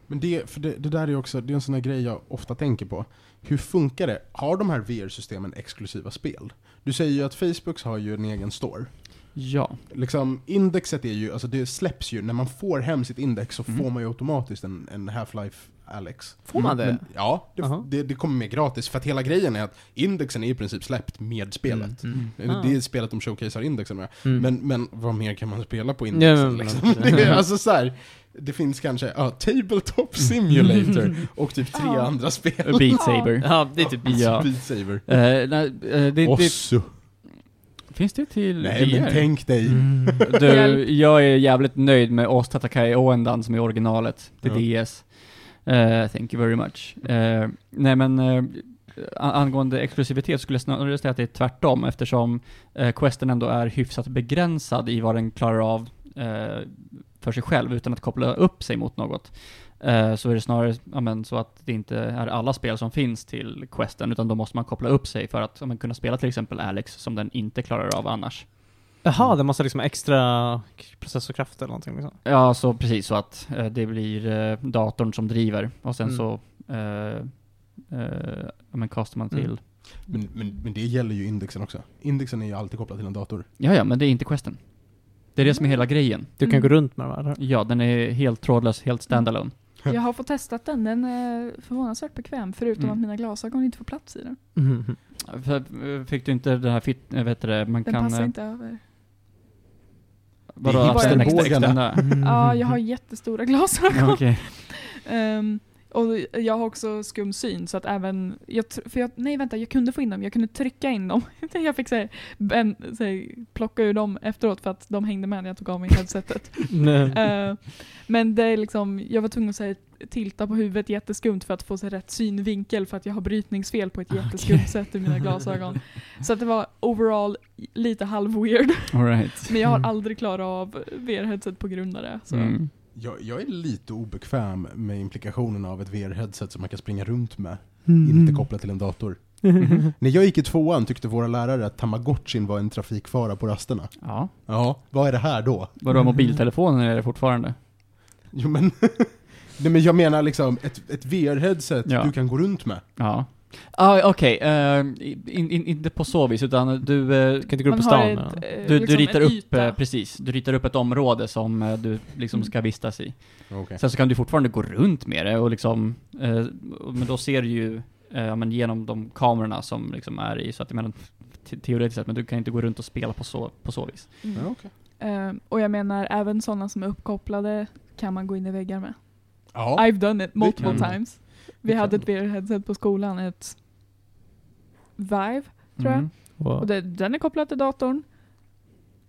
Men det, för det, det där är också, det är en sån här grej jag ofta tänker på. Hur funkar det? Har de här VR-systemen exklusiva spel? Du säger ju att Facebooks har ju en egen store. Ja. Liksom, indexet är ju, alltså det släpps ju, när man får hem sitt index så Mm. får man ju automatiskt en, en Half-Life Alex. Får man det? Men, ja, det, Jaha. det, det kommer med gratis. För att hela grejen är att indexen är i princip släppt med spelet. Mm. Eller Ah. Det är spelet de showcasear indexen med. Mm. Men, men vad mer kan man spela på Ja, indexen? men- liksom? *laughs* det alltså så här, det finns kanske, ja, Tabletop Simulator *laughs* och typ tre Ja. andra spel. Beat Saber. Ja, det är typ Ja. Beat Saber. Eh, nej, eh, det, det, Ossu. Finns det till Nej men VR? tänk dig. Mm. Du, jag är jävligt nöjd med Tatakai Oendan som är originalet till Ja. DS. Eh, thank you very much. Eh, nej men, uh, angående exklusivitet skulle jag snarare säga att det är tvärtom eftersom uh, questen ändå är hyfsat begränsad i vad den klarar av för sig själv utan att koppla upp sig mot något. Eh, så är det snarare ja, men, så att det inte är alla spel som finns till questen, utan då måste man koppla upp sig för att ja, men, kunna spela till exempel Alex, som den inte klarar av annars. Jaha, det måste liksom extra processorkraft eller någonting liksom. Ja, så precis så att eh, det blir eh, datorn som driver och sen Mm. så eh, eh, ja, men kastar man till. Mm. Men, men, men det gäller ju indexen också. Indexen är ju alltid kopplad till en dator. Ja, ja, men det är inte questen. Det är det som är hela grejen. Du kan Mm. gå runt med den va? Ja, den är helt trådlös, helt standalone. Jag har fått testat den, den är förvånansvärt bekväm förutom Mm. att mina glasögon inte får plats i den. Mm. För, fick du inte den här fit, eh, vet det, man Den kan... passar eh, inte över. Vadå, Det är hipsterbågarna. externa? Ja, jag har jättestora glasögon. *laughs* Ja, Okej. Och jag har också skum syn så att även, jag, för jag, nej vänta, jag kunde få in dem, jag kunde trycka in dem. *laughs* jag fick säga, ben, så, plocka ur dem efteråt för att de hängde med när jag tog av mig headsetet. *laughs* Nej. Eh, men det är liksom, jag var tvungen att säga, tilta på huvudet jätteskumt för att få sig rätt synvinkel för att jag har brytningsfel på ett jätteskumt sätt i mina *laughs* glasögon. Så att det var overall lite halv weird. All right. Men jag har Mm. aldrig klarat av VR-headset på grund av det. Så. Mm. Jag, jag är lite obekväm med implikationerna av ett VR-headset som man kan springa runt med, Mm. inte kopplat till en dator. När jag gick i tvåan tyckte våra lärare att Tamagotchin var en trafikfara på rasterna. Ja. Ja, vad är det här då? Vadå, mobiltelefonen är det fortfarande? Jo men, *laughs* nej men jag menar liksom ett, ett VR-headset Ja. du kan gå runt med. Ja. Ah, Okej, eh, in, in, inte på så vis, utan du, eh, Kan inte gå upp på stan ett, eh, du, liksom du ritar upp, eh, precis, du ritar upp ett område som du liksom Mm. ska vistas i. Okay. Sen så kan du fortfarande gå runt med det och liksom, men då ser du ju, men genom de kamerorna som liksom är i, så att menar, te- teoretiskt sett, men du kan inte gå runt och spela på så, på så vis. Mm. Okej. Eh, och jag menar, även sådana som är uppkopplade kan man gå in i väggar med. ja. I've done it multiple man. times. Vi hade ett VR-headset på skolan, ett Vive, tror jag. Mm. Wow. Och det, den är kopplad till datorn.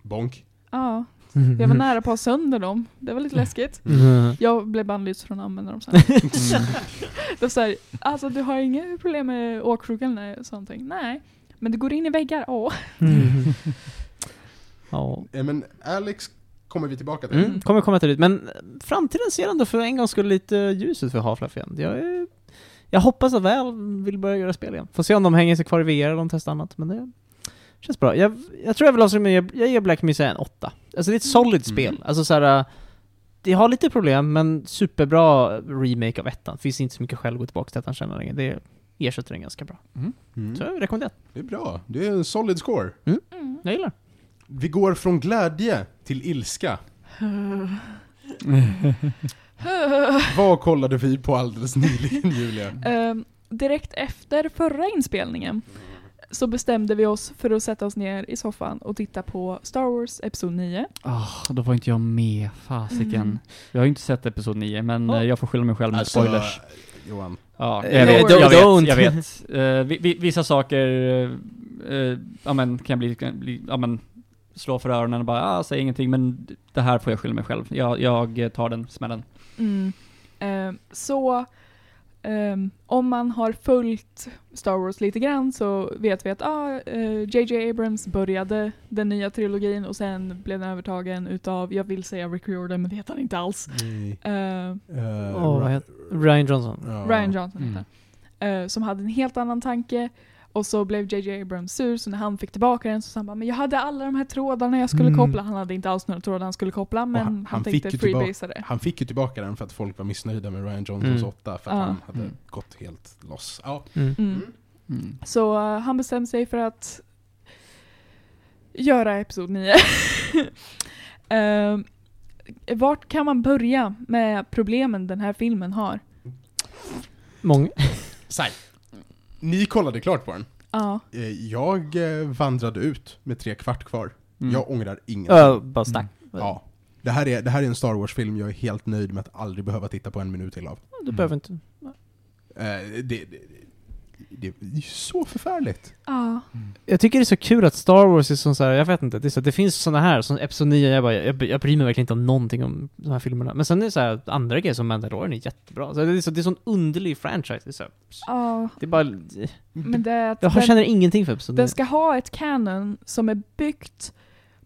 Bonk. Ja, *laughs* jag var nära på att ha sönder dem. Det var lite läskigt. Mm. Jag blev bannlyst från att använda dem sen. *laughs* Mm. *laughs* Det sa alltså du har inga problem med åksjukan eller sånt? Nej. Men det går in i väggar, åh. Mm. Ja. Eh, Men Alex kommer vi tillbaka till. Mm, kommer komma till det. Men framtiden ser ändå för en gång skulle lite ljus ut för Half-Life igen. Jag, är, jag hoppas att väl vill börja göra spel igen. Får se om de hänger sig kvar i VR eller om de testar annat. Men det känns bra. Jag, jag tror jag vill avsluta med, jag, jag ger Black Mesa en 8. Alltså det är ett solid Mm. spel. Alltså såhär, det har lite problem, men superbra remake av ettan. Finns inte så mycket skäl att gå tillbaka till ettan känner jag längre. Det ersätter den ganska bra. Mm. Så jag rekommenderar. Det är bra. Det är en solid score. Mm. Jag gillar Vi går från glädje till ilska. *laughs* *laughs* Vad kollade vi på alldeles nyligen, *laughs* Julia? Ehm, direkt efter förra inspelningen så bestämde vi oss för att sätta oss ner i soffan och titta på Star Wars Episod 9. Ah, då var inte jag med, fasiken. Mm. Jag har ju inte sett Episod 9, men eh, jag får skylla mig själv med Alltså, spoilers. Johan. Ja, Eh, jag vet, don't- jag vet, jag vet. Eh, vi, vi, vissa saker, uh, uh, ja men, kan bli, kan bli, ja men, slå för öronen och bara, ah, säg ingenting, men det här får jag skylla mig själv. Jag, jag eh, tar den smällen. Mm. Ehm, så ehm, om man har följt Star Wars lite grann så vet vi att ah, eh, JJ Abrams började den nya trilogin och sen blev den övertagen utav, jag vill säga Rick Riordan men det heter han inte alls. Ehm, Eh, vad heter Ryan Johnson. Ryan Johnson Mm. heter han. Eh, som hade en helt annan tanke. Och så blev JJ Abrams sur, så när han fick tillbaka den så sa han bara, men jag hade alla de här trådarna jag skulle Mm. koppla. Han hade inte alls några trådar han skulle koppla, men han- han, han tänkte fick ju tillbaka- freebasea det. Han fick ju tillbaka den för att folk var missnöjda med Ryan Johnsons Mm. 8 för att Ja. han hade Mm. gått helt loss. Ja. Mm. Mm. Mm. Så eh, han bestämde sig för att göra Episod 9. *laughs* Ehm, vart kan man börja med problemen den här filmen har? Många. Så här. Ni kollade klart på den. Ja. Eh, Jag eh, vandrade ut med tre kvart kvar. Mm. Jag ångrar ingenting. Ö, bara stack. Ja. Det här, är, det här är en Star Wars-film jag är helt nöjd med att aldrig behöva titta på en minut till av. Du behöver inte. Eh, det, det, det, är ju så förfärligt. Ja. Jag tycker det är så kul att Star Wars är sån så här, jag vet inte, det, är så, det finns såna här, som Episod 9, jag bara, jag, jag bryr mig verkligen inte om någonting om de här filmerna. Men sen är det så här, andra grejer som Mandalorian är jättebra. Så det är så, det är sån underlig franchise. Det är, så, Ja. det är bara, Men det är att jag den- känner ingenting för Episod 9. Den ska ha ett canon som är byggt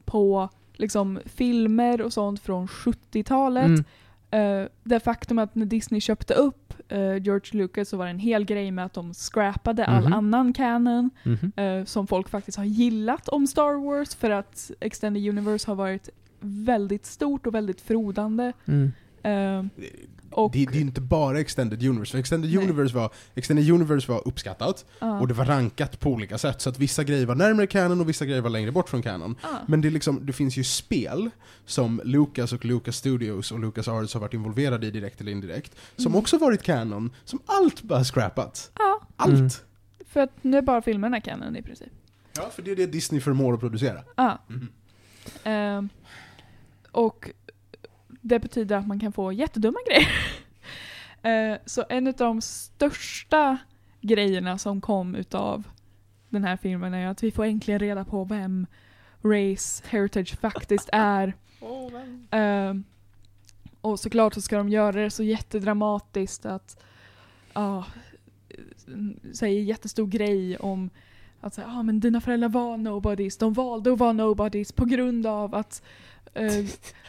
på liksom filmer och sånt från 70-talet. Mm. Eh, det faktum att när Disney köpte upp eh, George Lucas så var det en hel grej med att de scrappade all Mhm. annan canon Mhm. eh, som folk faktiskt har gillat om Star Wars för att Extended Universe har varit väldigt stort och väldigt frodande. Mm. Och, Det, det är inte bara Extended Universe, för Extended Nej. Universe var, Extended Universe var uppskattat, ja. och det var rankat på olika sätt, så att vissa grejer var närmare canon och vissa grejer var längre bort från canon. Ja. Men det, är liksom, det finns ju spel som Lucas och Lucas Studios och Lucas Arts har varit involverade i direkt eller indirekt, som Mm. också varit canon, som allt bara scrappats. ja, Allt! Mm. för att nu är bara filmerna canon i princip. Ja, för det är det Disney förmår att producera. Ja. Ehm, och det betyder att man kan få jättedumma grejer. *laughs* Eh, så en av de största grejerna som kom utav den här filmen är att vi får äntligen reda på vem Race Heritage faktiskt är. *laughs* Ehm, och såklart så ska de göra det så jättedramatiskt att ja, säger jättestor grej om att säga, ah, men dina föräldrar var nobodies, de valde att vara nobodies på grund av att eh, *laughs*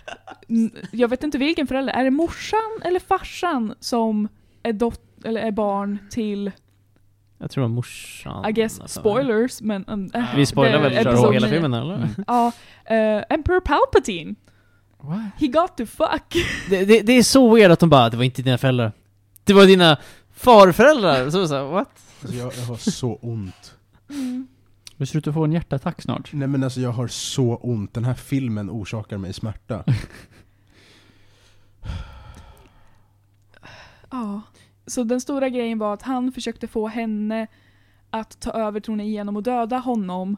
jag vet inte vilken förälder, är det morsan eller farsan som är, dot- eller är barn till, Jag tror det var morsan. I guess, alltså. spoilers, men... um, äh, Vi spoilar det- väl episod hela filmen eller? Mm. Ja, eh, Emperor Palpatine, What? he got to fuck. Det, det, det är så weird att de bara, det var inte dina föräldrar. Det var dina farföräldrar. Så, så, what? Alltså, jag, jag har så ont. Mm. Du ser ut att få en hjärtattack snart. Nej men alltså jag har så ont. Den här filmen orsakar mig smärta. *laughs* Ja. Så den stora grejen var att han försökte få henne att ta över tronen genom att döda honom.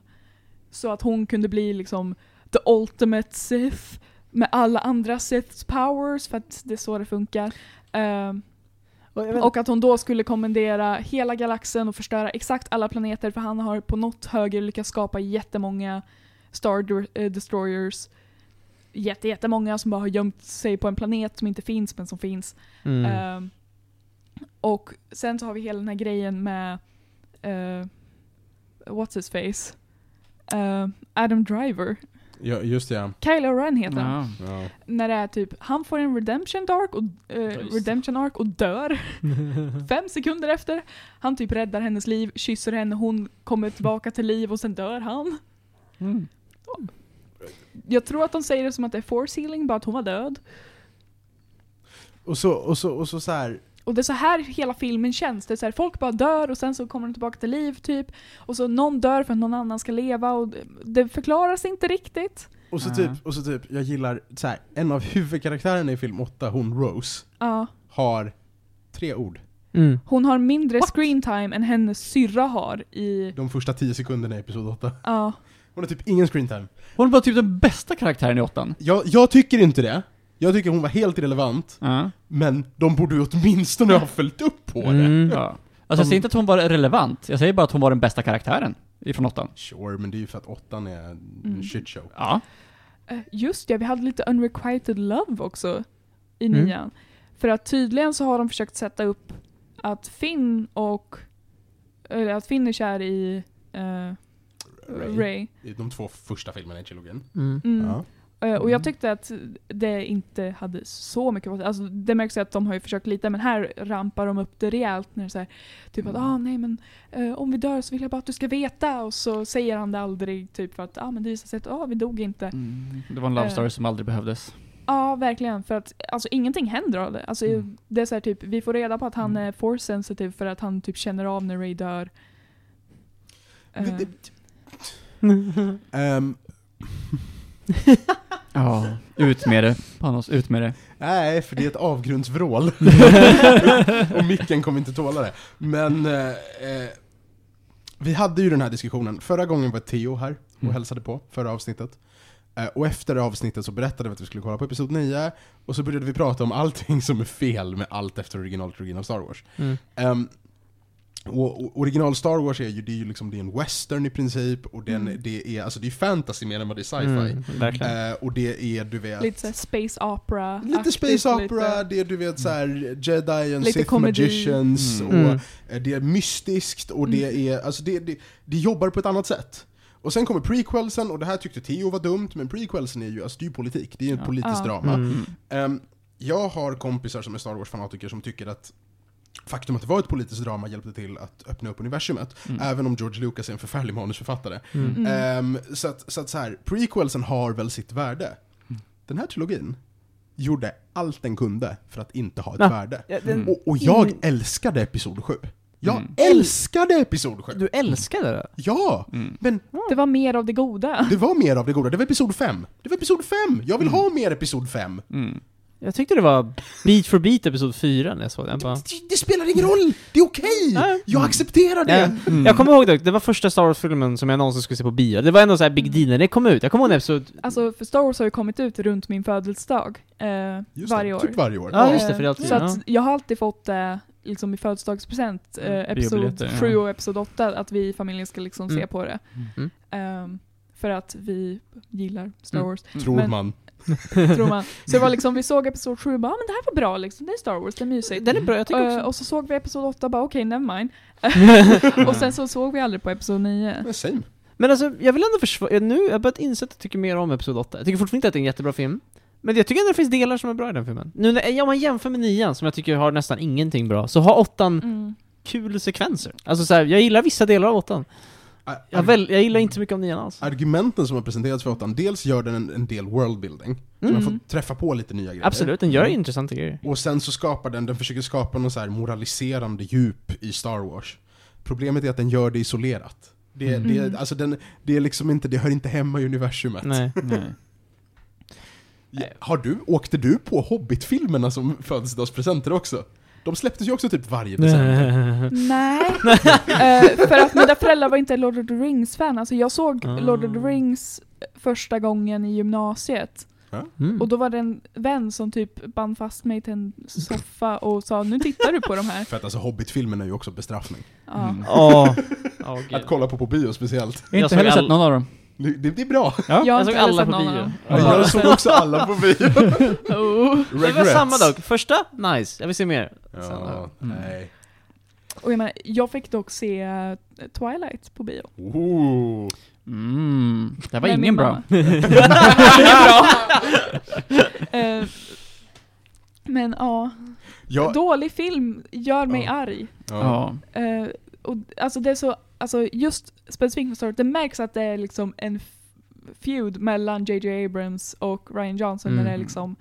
Så att hon kunde bli liksom the ultimate Sith med alla andra Siths powers, för att det är så det funkar. Ehm, och att hon då skulle kommendera hela galaxen och förstöra exakt alla planeter för han har på något högre lyckats skapa jättemånga Star eh, Destroyers. Jätte, jättemånga som bara har gömt sig på en planet som inte finns men som finns. Mm. Ehm, och sen så har vi hela den här grejen med eh, What's his face? Eh, Adam Driver. Ja, just det ja. Kylo Ren heter han. Ja. När det är typ, han får en redemption dark och, eh, just redemption arc och dör. *laughs* Fem sekunder efter. Han typ räddar hennes liv, kysser henne, hon kommer tillbaka till liv och sen dör han. Mm. Jag tror att de säger det som att det är force healing, bara att hon var död. Och så, och så, och så, så här. Och det är så här hela filmen känns. Det är så här, folk bara dör och sen så kommer de tillbaka till liv typ. Och så någon dör för att någon annan ska leva och det- förklaras inte riktigt. Och så Ja. typ, och så typ, jag gillar så här, en av huvudkaraktärerna i film 8, hon Rose, Ja. har tre ord. Mm. Hon har mindre What? screen time än hennes syrra har i... De första 10 sekunderna i episod 8. Ja. Hon har typ ingen screen time. Hon var typ den bästa karaktären i åttan. Jag, jag tycker inte det. Jag tycker hon var helt irrelevant, Ja. men de borde ju åtminstone ha följt upp på det. Mm. ja. Alltså jag säger inte att hon var relevant, jag säger bara att hon var den bästa karaktären ifrån åttan. Sure, men det är ju för att åttan är en Mm. shitshow. Ja. Eh, Just det, vi hade lite unrequited love också i Mm. nian. För att tydligen så har de försökt sätta upp att Finn och... Eller att Finn är kär i uh, Ray. Ray. I de två första filmerna i trilogin. Mm. Mm. Ja. Eh, Och Mm. jag tyckte att det inte hade så mycket Alltså det märks ju att de har ju försökt lite, men här rampar de upp det rejält när det så här, typ att Mm. ah nej men eh, om vi dör så vill jag bara att du ska veta och så säger han det aldrig typ för att ah men det visar sig att ah vi dog inte. Mm. Det var en love Eh. story som aldrig behövdes. Ja verkligen för att alltså ingenting händer av det. Alltså Mm. det är så här, typ vi får reda på att han Mm. är force sensitive för att han typ känner av när Ray dör. Eh, *laughs* Ehm, *laughs* Ja. Ut med det, Panos, ut med det. nej, för det är ett avgrundsvrål. *laughs* och micken kommer inte tåla det. Men eh, eh, vi hade ju den här diskussionen. Förra gången var Theo här och Mm. hälsade på, förra avsnittet. Eh, och efter det avsnittet så berättade vi att vi skulle kolla på episod 9, och så började vi prata om allting som är fel med allt efter originaltrilogin av Star Wars. Mm. Ehm, och, original Star Wars är ju, det är ju liksom, det är en western i princip, och den, Mm. det är, alltså det är fantasy mer än vad det är sci-fi. Mm. Eh, och det är, du vet... Lite space opera Lite space opera, lite- det är du vet såhär Jedi and Lite Sith komedi. Magicians, Mm. och Mm. eh, det är mystiskt, och det Mm. är, alltså det, det, det jobbar på ett annat sätt. Och sen kommer prequelsen, och det här tyckte Theo var dumt, men prequelsen är ju, alltså det är ju politik, det är ju ett Ja. politiskt Ja. drama. Mm. Ehm, jag har kompisar som är Star Wars-fanatiker som tycker att faktum att det var ett politiskt drama hjälpte till att öppna upp universumet, Mm. även om George Lucas är en förfärlig manusförfattare. Mm. Mm. Ehm, så att, så, att så här, prequelsen har väl sitt värde. Mm. Den här trilogin gjorde allt den kunde för att inte ha ett Ja. värde. Ja, den, Mm. Och, och jag In- älskade Episod 7. Jag Mm. älskade Episod 7! Du älskade det? Ja! Mm. Men Det var mer av det goda. det var mer av det goda, det var Episod 5. Det var Episod 5! Jag vill Mm. ha mer Episod 5! Mm. Jag tyckte det var beat for beat episod 4 när jag såg den. Jag, bara, Det, det spelar ingen roll! Det är okej! Nej. Jag accepterar det! Ja. Mm. jag kommer ihåg det, det var första Star Wars-filmen som jag någonsin skulle se på bio. Det var ändå så här big deal när det kom ut. Jag kommer ihåg episod... Alltså, för Star Wars har ju kommit ut runt min födelsedag eh, Just varje det, år. Typ varje år. Ja, just det, Eh, för det alltid- Så ja. att jag har alltid fått det liksom i födelsedagspresent, eh, episod biobiljetter, ja. 7 och episod 8, att vi i familjen ska liksom se Mm. på det. Mm. Ehm, för att vi gillar Star Mm. Wars, Tror Men- man. *laughs* tror man. Så det var liksom, vi såg episod 7 och bara, ah, men det här var bra liksom, det är Star Wars, det är mysigt. Den är bra, jag tycker Eh, också. och så såg vi episod 8 bara okej, never mind. *laughs* och sen så såg vi aldrig på episod 9. Men same. Men alltså, jag vill ändå försvara, nu har jag börjat inse att jag tycker mer om Episod 8. Jag tycker fortfarande inte att det är en jättebra film. Men jag tycker ändå det finns delar som är bra i den filmen. Nu när, om man jämför med nian, som jag tycker har nästan ingenting bra, så har åttan Mm. kul sekvenser. Alltså så här, jag gillar vissa delar av åttan. Jag, väl, jag gillar inte så mycket av nian alls. Argumenten som har presenterats för åttan, dels gör den en, en del worldbuilding. Så man Mm. får träffa på lite nya grejer. Absolut, den gör intressanta grejer. Och sen så skapar den, den försöker skapa någon så här moraliserande djup i Star Wars. Problemet är att den gör det isolerat. Det, Mm. det, alltså den, det är liksom inte, det hör inte hemma i universumet. Nej. *laughs* Nej. Har du, åkte du på Hobbit-filmerna som födelsedagspresenter också? De släpptes ju också typ varje december. *laughs* *laughs* Nej, Eh, för att mina föräldrar var inte Lord of the Rings-fan. Alltså jag såg Ah. Lord of the Rings första gången i gymnasiet. Mm. Och då var det en vän som typ band fast mig till en soffa och sa nu tittar du på de här. *laughs* För att alltså Hobbit-filmerna är ju också bestraffning. Ja. Mm. Åh, gud. Att kolla på på bio speciellt. Jag har inte heller sett någon av dem. Det, det, är bra. Ja. Jag Jag såg alla på bio. Ja, jag såg också alla på bio. *laughs* Oh. Det var samma dag. Första, nice. Jag vill se mer. Sen, Ja, Mm. nej. Och jag, menar, jag fick dock se eh, Twilight på bio. Oh. Mm. Det var *laughs* *laughs* ingen bra. mamma. ingen bra. Eh, men ja, Ja, dålig film gör mig Ja. arg. Eh, och alltså det är så, alltså just specifikt med Star Wars, det märks att det är liksom en feud mellan JJ Abrams och Ryan Johnson när det är Mm. liksom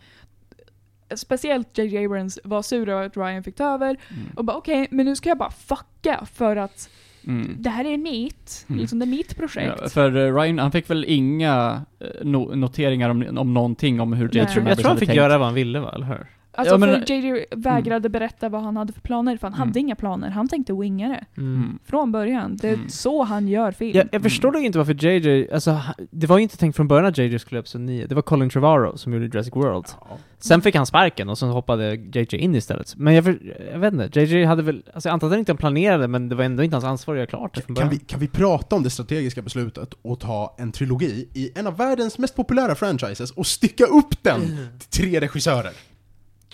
Speciellt JJ Abrams var sur över att Ryan fick ta över Mm. och bara okej, men nu ska jag bara fucka för att Mm. det här är mitt, Mm. liksom det är mitt projekt. Ja, för eh, Ryan, han fick väl inga eh, no noteringar om, om någonting om hur. J.J. Jag tror, jag Abrams tror han fick tänkt. göra vad han ville va, eller hur? Alltså Ja, men- Mm. för JJ vägrade berätta vad han hade för planer, för han Mm. hade inga planer, han tänkte winga det. Mm. Från början. Det är Mm. så han gör film. Jag, jag förstår dock inte varför JJ, alltså det var ju inte tänkt från början att JJ skulle göra episod 9, det var Colin Trevorrow som gjorde Jurassic World. Sen fick han sparken och sen hoppade JJ in istället. Men jag, för, jag vet inte, JJ hade väl, alltså jag antar att han inte planerade men det var ändå inte hans ansvar att göra klart det från Kan början. vi, kan vi prata om det strategiska beslutet och ta en trilogi i en av världens mest populära franchises och stycka upp den till tre regissörer?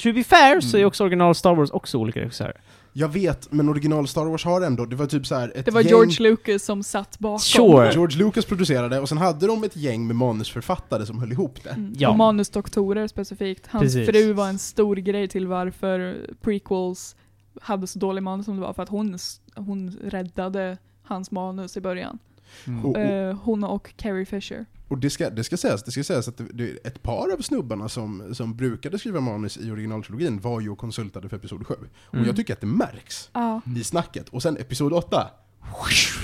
To be fair så är Mm. också original Star Wars också olika regissörer. Jag vet, men original Star Wars har ändå, det var typ så här ett det var gäng, George Lucas som satt bakom. Sure. George Lucas producerade, och sen hade de ett gäng med manusförfattare som höll ihop det. Mm. Ja. Och manusdoktorer specifikt. Hans Precis. fru var en stor grej till varför prequels hade så dålig manus som det var, för att hon, hon räddade hans manus i början. Mm. Eh, hon och Carrie Fisher. Och det, ska, det ska sägas, det ska sägas att det, det, ett par av snubbarna som, som brukade skriva manus i originaltrilogin var ju konsultade för Episod 7. Och Mm. jag tycker att det märks Ja. i snacket. Och sen Episod 8,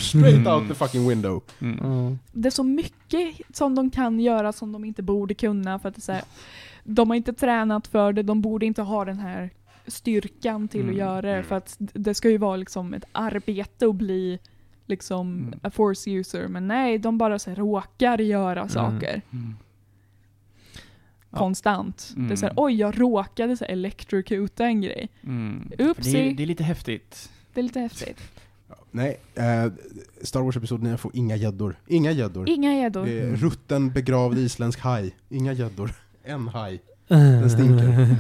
straight out the fucking window. Mm. Mm. Det är så mycket som de kan göra som de inte borde kunna för att det är så här, de har inte tränat för det, de borde inte ha den här styrkan till Mm, att göra det mm. för att det ska ju vara liksom ett arbete att bli liksom Mm. a force user men nej, de bara så här, råkar göra saker Mm. Konstant. Det är så här, Mm. oj jag råkade så här electrocuta en grej. Mm. Oopsie. Det, är, det är lite häftigt. Det är lite häftigt. Nej, eh, Star Wars Episod 9 får inga gäddor. Inga gäddor. Inga gäddor. Mm. rutten begravd isländsk haj. Inga gäddor. En haj. Den stinker.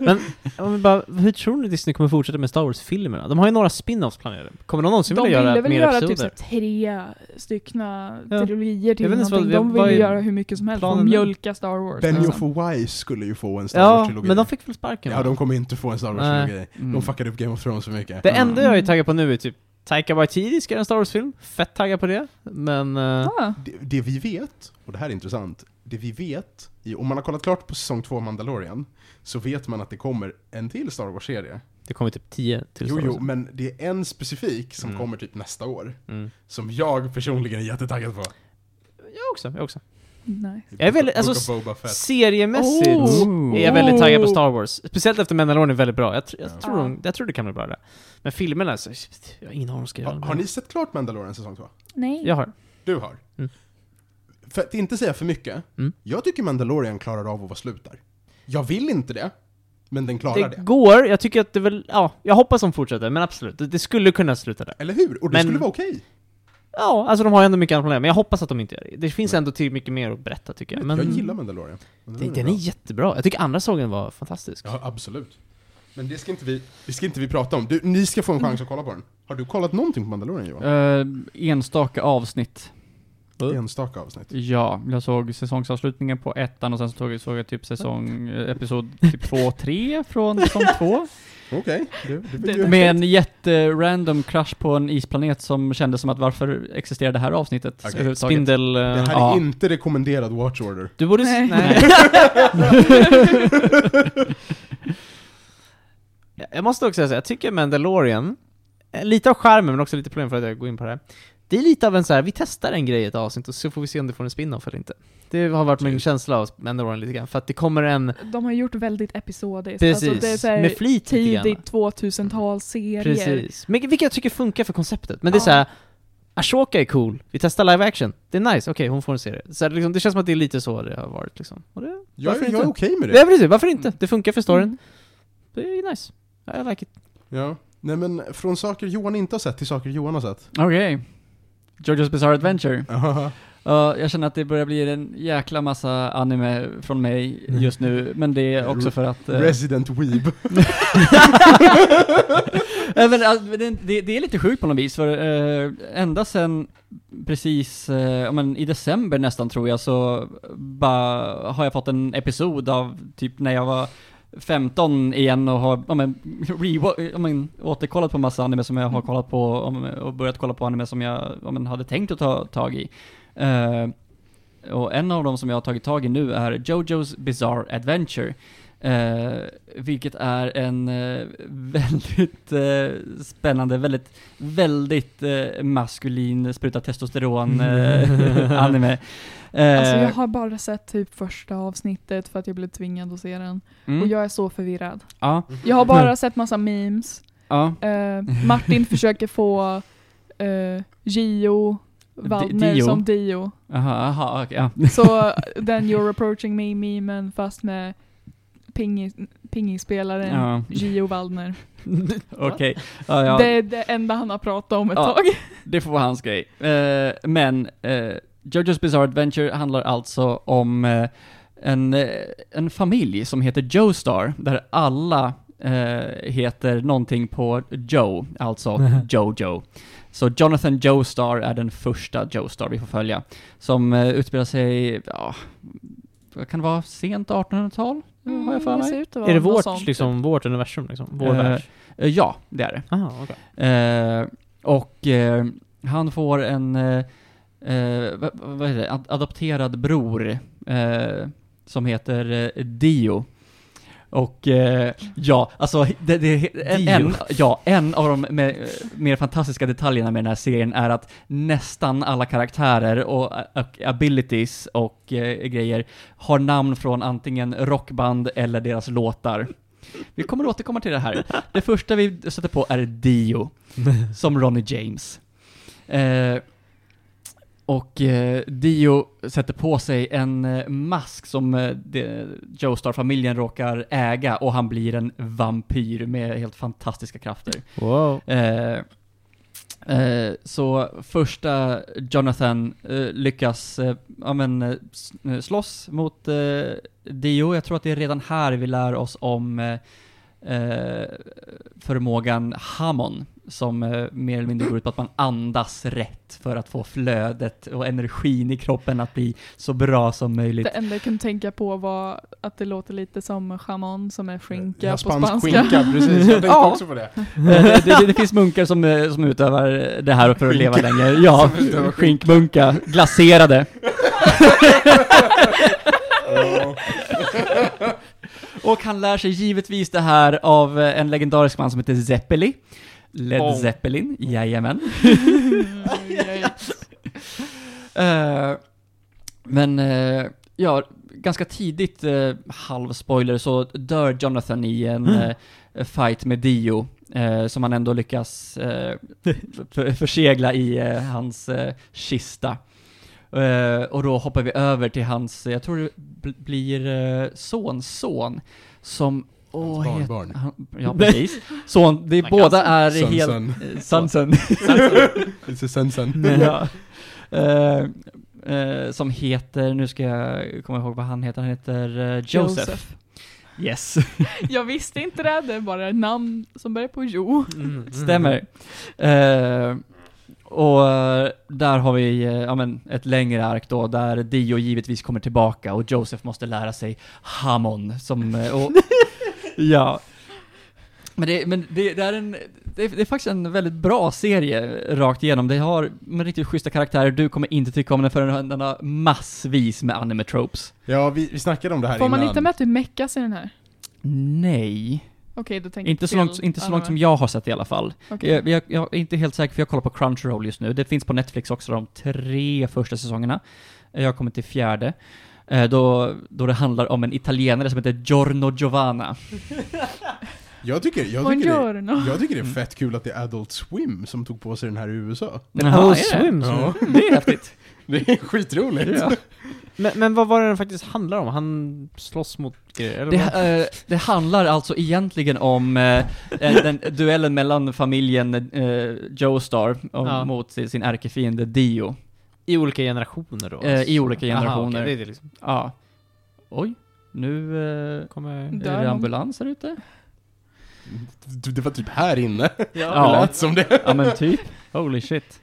*laughs* men, om vi bara, hur tror ni Disney kommer fortsätta med Star Wars-filmerna? De har ju några spin-offs planerade. Kommer de någonsin De vilja ville göra väl mer göra typ episoder? så tre styckna Ja. trilogier till någonting. vad- De ville är göra hur mycket som helst för nu? mjölka Star Wars. Benny liksom. of Wise skulle ju få en Star Ja, Wars-trilogi. men de fick väl sparken Ja, de kommer inte få en Star. Wars-trilogi. Mm. De fuckade upp Game of Thrones så mycket. Det enda jag är Mm. taggad på nu är typ Taika Waititi ska göra en Star Wars-film. Fett taggad på det. Men... eh, Ah, Det, det vi vet, och det här är intressant, det vi vet, i, om man har kollat klart på säsong 2 av Mandalorian, så vet man att det kommer en till Star Wars-serie. det kommer typ 10 till Jo, Star Wars. jo, men det är en specifik som Mm. kommer typ nästa år, Mm. som jag personligen är jättetaggad på. Jag också, jag också. Nice. Jag är väldigt- Book alltså, of Boba Fett. Seriemässigt Oh. är jag väldigt taggad på Oh. Star Wars. Speciellt efter Mandalorian är väldigt bra. Jag, tr- jag, Ja. tror, de, jag tror det kan bli bra där. Men filmerna, så, jag har ingen aning om de ska göra. Har, har ni sett klart Mandalorian säsong 2? Nej. Jag har. Du har? Mm. För att inte säga för mycket, Mm. jag tycker Mandalorian klarar av att vara slut där. Jag vill inte det, men den klarar Det det. går, jag tycker att det väl, ja, jag hoppas de fortsätter, men absolut. Det, det skulle kunna sluta där. Eller hur? Och det Men- skulle vara okej. Ja, alltså de har ju ändå mycket annat problem, men jag hoppas att de inte gör det. Det finns ändå till mycket mer att berätta tycker jag. Men Jag gillar Mandalorian. det, Mandalorian den är bra. jättebra. Jag tycker andra sågen var fantastisk. Ja, absolut. Men det ska inte vi, det ska inte vi prata om. Du, ni ska få en chans att kolla på den. Har du kollat någonting på Mandalorian Johan? Eh, enstaka avsnitt. Enstaka avsnitt. Ja, jag såg säsongsavslutningen på ettan och sen så såg, såg jag typ säsong, eh, episod typ två, tre från säsong *laughs* två. Okej, det, Med en jätterandom crash på en isplanet som kändes som att varför existerar det här avsnittet Okej, överhuvudtaget? Spindel... eh, det här Ja. är inte rekommenderad watch order. Du borde... Nej. Nej. Ja, *laughs* jag måste också säga, jag tycker Mandalorian, eh, lite av charmen men också lite problem för att jag går in på det här. Det är lite av en så här, vi testar en grej i ett avsnitt och så får vi se om det får en spin-off eller inte. Det har varit min Precis. känsla av Mandalorian lite grann, för att det kommer en, De har gjort väldigt episodiskt. precis, Alltså det är så här med flit tidigt 2000-talsserier. Precis. Men, vilket jag tycker funkar för konceptet. Men det är Ja. så här. Ashoka är cool, vi testar live action. Det är nice, okej hon får en serie. Så här, liksom, det känns som att det är lite så det har varit liksom. Och det, Jag, är- jag är okej med Ja det. precis, varför inte? Det funkar för storyn. Mm. Det är nice. I like it. Ja. Nej men, från saker Johan inte har sett till saker Johan har sett. Okej. Jojo's Bizarre Adventure. *laughs* Ja, jag känner att det börjar bli en jäkla massa anime från mig just nu, men det är också för att... eh, Resident Weeb. *laughs* Men, alltså, det, det, är lite sjukt på något vis, för eh, ända sen precis, ja, men i december nästan tror jag, så bara har jag fått en episod av typ när jag var 15 igen och har, ja men, rewa- ja, men återkollat på massa anime som jag har kollat på, och börjat kolla på anime som jag, ja, men, hade tänkt att ta tag i. Eh, och en av dem som jag har tagit tag i nu är Jojo's Bizarre Adventure. Eh, vilket är en eh, väldigt eh, spännande, väldigt, väldigt eh, maskulin, spruta testosteron eh, *laughs* anime. Eh, Alltså jag har bara sett typ första avsnittet för att jag blev tvingad att se den. mm, Och jag är så förvirrad. ja, Jag har bara sett massa memes. ja. Eh, Martin *laughs* försöker få uh, Gio Waldner Dio? som Dio. Aha, aha, okej, ja. Så *laughs* den You're approaching me memen fast med pingis, pingisspelaren Ja. Gio Waldner. *laughs* Okej, ja, ja. Det är det enda han har pratat om ett Ja. tag. *laughs* Det får vara hans grej. Eh, men eh, Jojo's Bizarre Adventure handlar alltså om eh, en, eh, en familj som heter Joestar, där alla eh, heter någonting på Joe, alltså *laughs* Jojo. Så Jonathan Joestar är den första Joestar vi får följa, som eh, utspelar sig, ja, vad kan det vara, sent 1800-tal? har jag för Mm, det mig. vara Är det vårt, sånt, liksom, vårt universum liksom? Vår Eh, värld? Eh, ja, det är det. Aha, okej. Eh, och eh, han får en, eh, eh, vad, vad heter det, Ad- adopterad bror som heter Dio. Och eh, ja, alltså det, det, en, en, ja, en av de med, mer fantastiska detaljerna med den här serien är att nästan alla karaktärer och, och abilities och eh, grejer har namn från antingen rockband eller deras låtar. Vi kommer återkomma till det här. Det första vi sätter på är Dio, *laughs* som Ronnie James. Eh, och eh, Dio sätter på sig en eh, mask som eh, Joestar-familjen råkar äga och han blir en vampyr med helt fantastiska krafter. Wow. Eh, eh, så första Jonathan eh, lyckas eh, ja, men, slåss mot Dio. Jag tror att det är redan här vi lär oss om eh, förmågan Hammon, som eh, mer eller mindre går ut på att man andas rätt för att få flödet och energin i kroppen att bli så bra som möjligt. Det enda jag kunde tänka på var att det låter lite som chamon som är skinka Ja, på spansk spanska. skinka, precis. Jag tänkte *laughs* Ja. också på det. Eh, det, det, det finns munkar som, eh, som utövar det här för att leva länge. Ja, skinkmunkar. Glaserade. *laughs* Och han lär sig givetvis det här av eh, en legendarisk man som heter Zeppeli. Led Oh. Zeppelin, jajamän. *laughs* *laughs* Eh, Men, eh, ja, ganska tidigt, eh, halvspoiler, så dör Jonathan i en Mm. eh, fight med Dio. Eh, som han ändå lyckas eh, *laughs* för, försegla i eh, hans kista. Eh, och då hoppar vi över till hans, jag tror det bl- blir eh, sonson, som... Åh, Hans het- barnbarn. han, ja, precis. *laughs* Son, är båda är Son, helt... eh, Sonson. It's a sensen. ja. Eh, eh, som heter, nu ska jag komma ihåg vad han heter, han heter eh, Joseph. Yes, *laughs* Jag visste inte det, det är bara ett namn som börjar på Jo. Mm, stämmer. Eh, och eh, där har vi eh, ja, men ett längre ark då, där Dio givetvis kommer tillbaka och Joseph måste lära sig Hamon, som, eh, och, *laughs* ja. Men, det, men det, det är en, det är, det är faktiskt en väldigt bra serie rakt igenom. Det har med riktigt schyssta karaktärer, du kommer inte tycka om den förrän den har massvis med anime-tropes. Ja, vi, vi snackade om det här Får man innan. inte med att du meckas i den här? Nej. Okej, då tänker Inte så, långt, inte så långt som jag har sett i alla fall. Okej. Jag, jag, jag är inte helt säker för jag kollar på Crunchyroll just nu. Det finns på Netflix också de tre första säsongerna. Jag har kommit till fjärde. Eh, Då, då det handlar om en italienare som heter Giorno Giovanna. *laughs* Jag tycker, jag, tycker det, jag tycker det är Mm. fett kul att det är Adult Swim som tog på sig den här i USA. Men Jaha, Adult? Swim, Ja. Det är häftigt. *laughs* Det är skitroligt. Ja. Men, men vad var det den faktiskt handlar om? Han slåss mot grejer, eller? Det, eh, det handlar alltså egentligen om eh, den duellen mellan familjen eh, Joestar Ja. mot sin, sin ärkefiende Dio. I olika generationer då? Eh, i olika Aha, generationer. okej, det är det liksom. Ja. Oj, nu Kommer... Är det någon? ambulans här ute? Det det var typ här inne. Ja. *laughs* lät som det. Ja men typ. *laughs* Holy shit.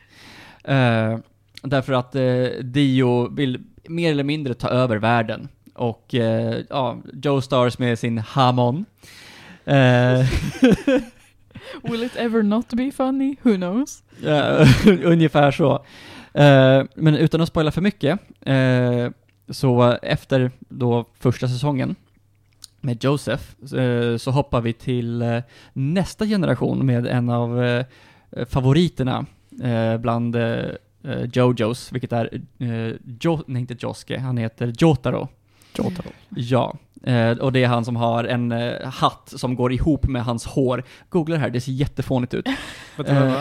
Eh, därför att eh, Dio vill mer eller mindre ta över världen. Och eh, ja, Joe Stars med sin Hamon. *laughs* Will it ever not be funny? Who knows? ungefär så. Men utan att spoila för mycket, så efter då första säsongen med Joseph, eh, så hoppar vi till eh, nästa generation med en av eh, favoriterna bland Jojos, vilket är, jo, nej inte Josuke, han heter Jotaro. Jotaro. Ja, eh, och det är han som har en eh, hatt som går ihop med hans hår. Googla det här, det ser jättefånigt ut. *laughs* Eh?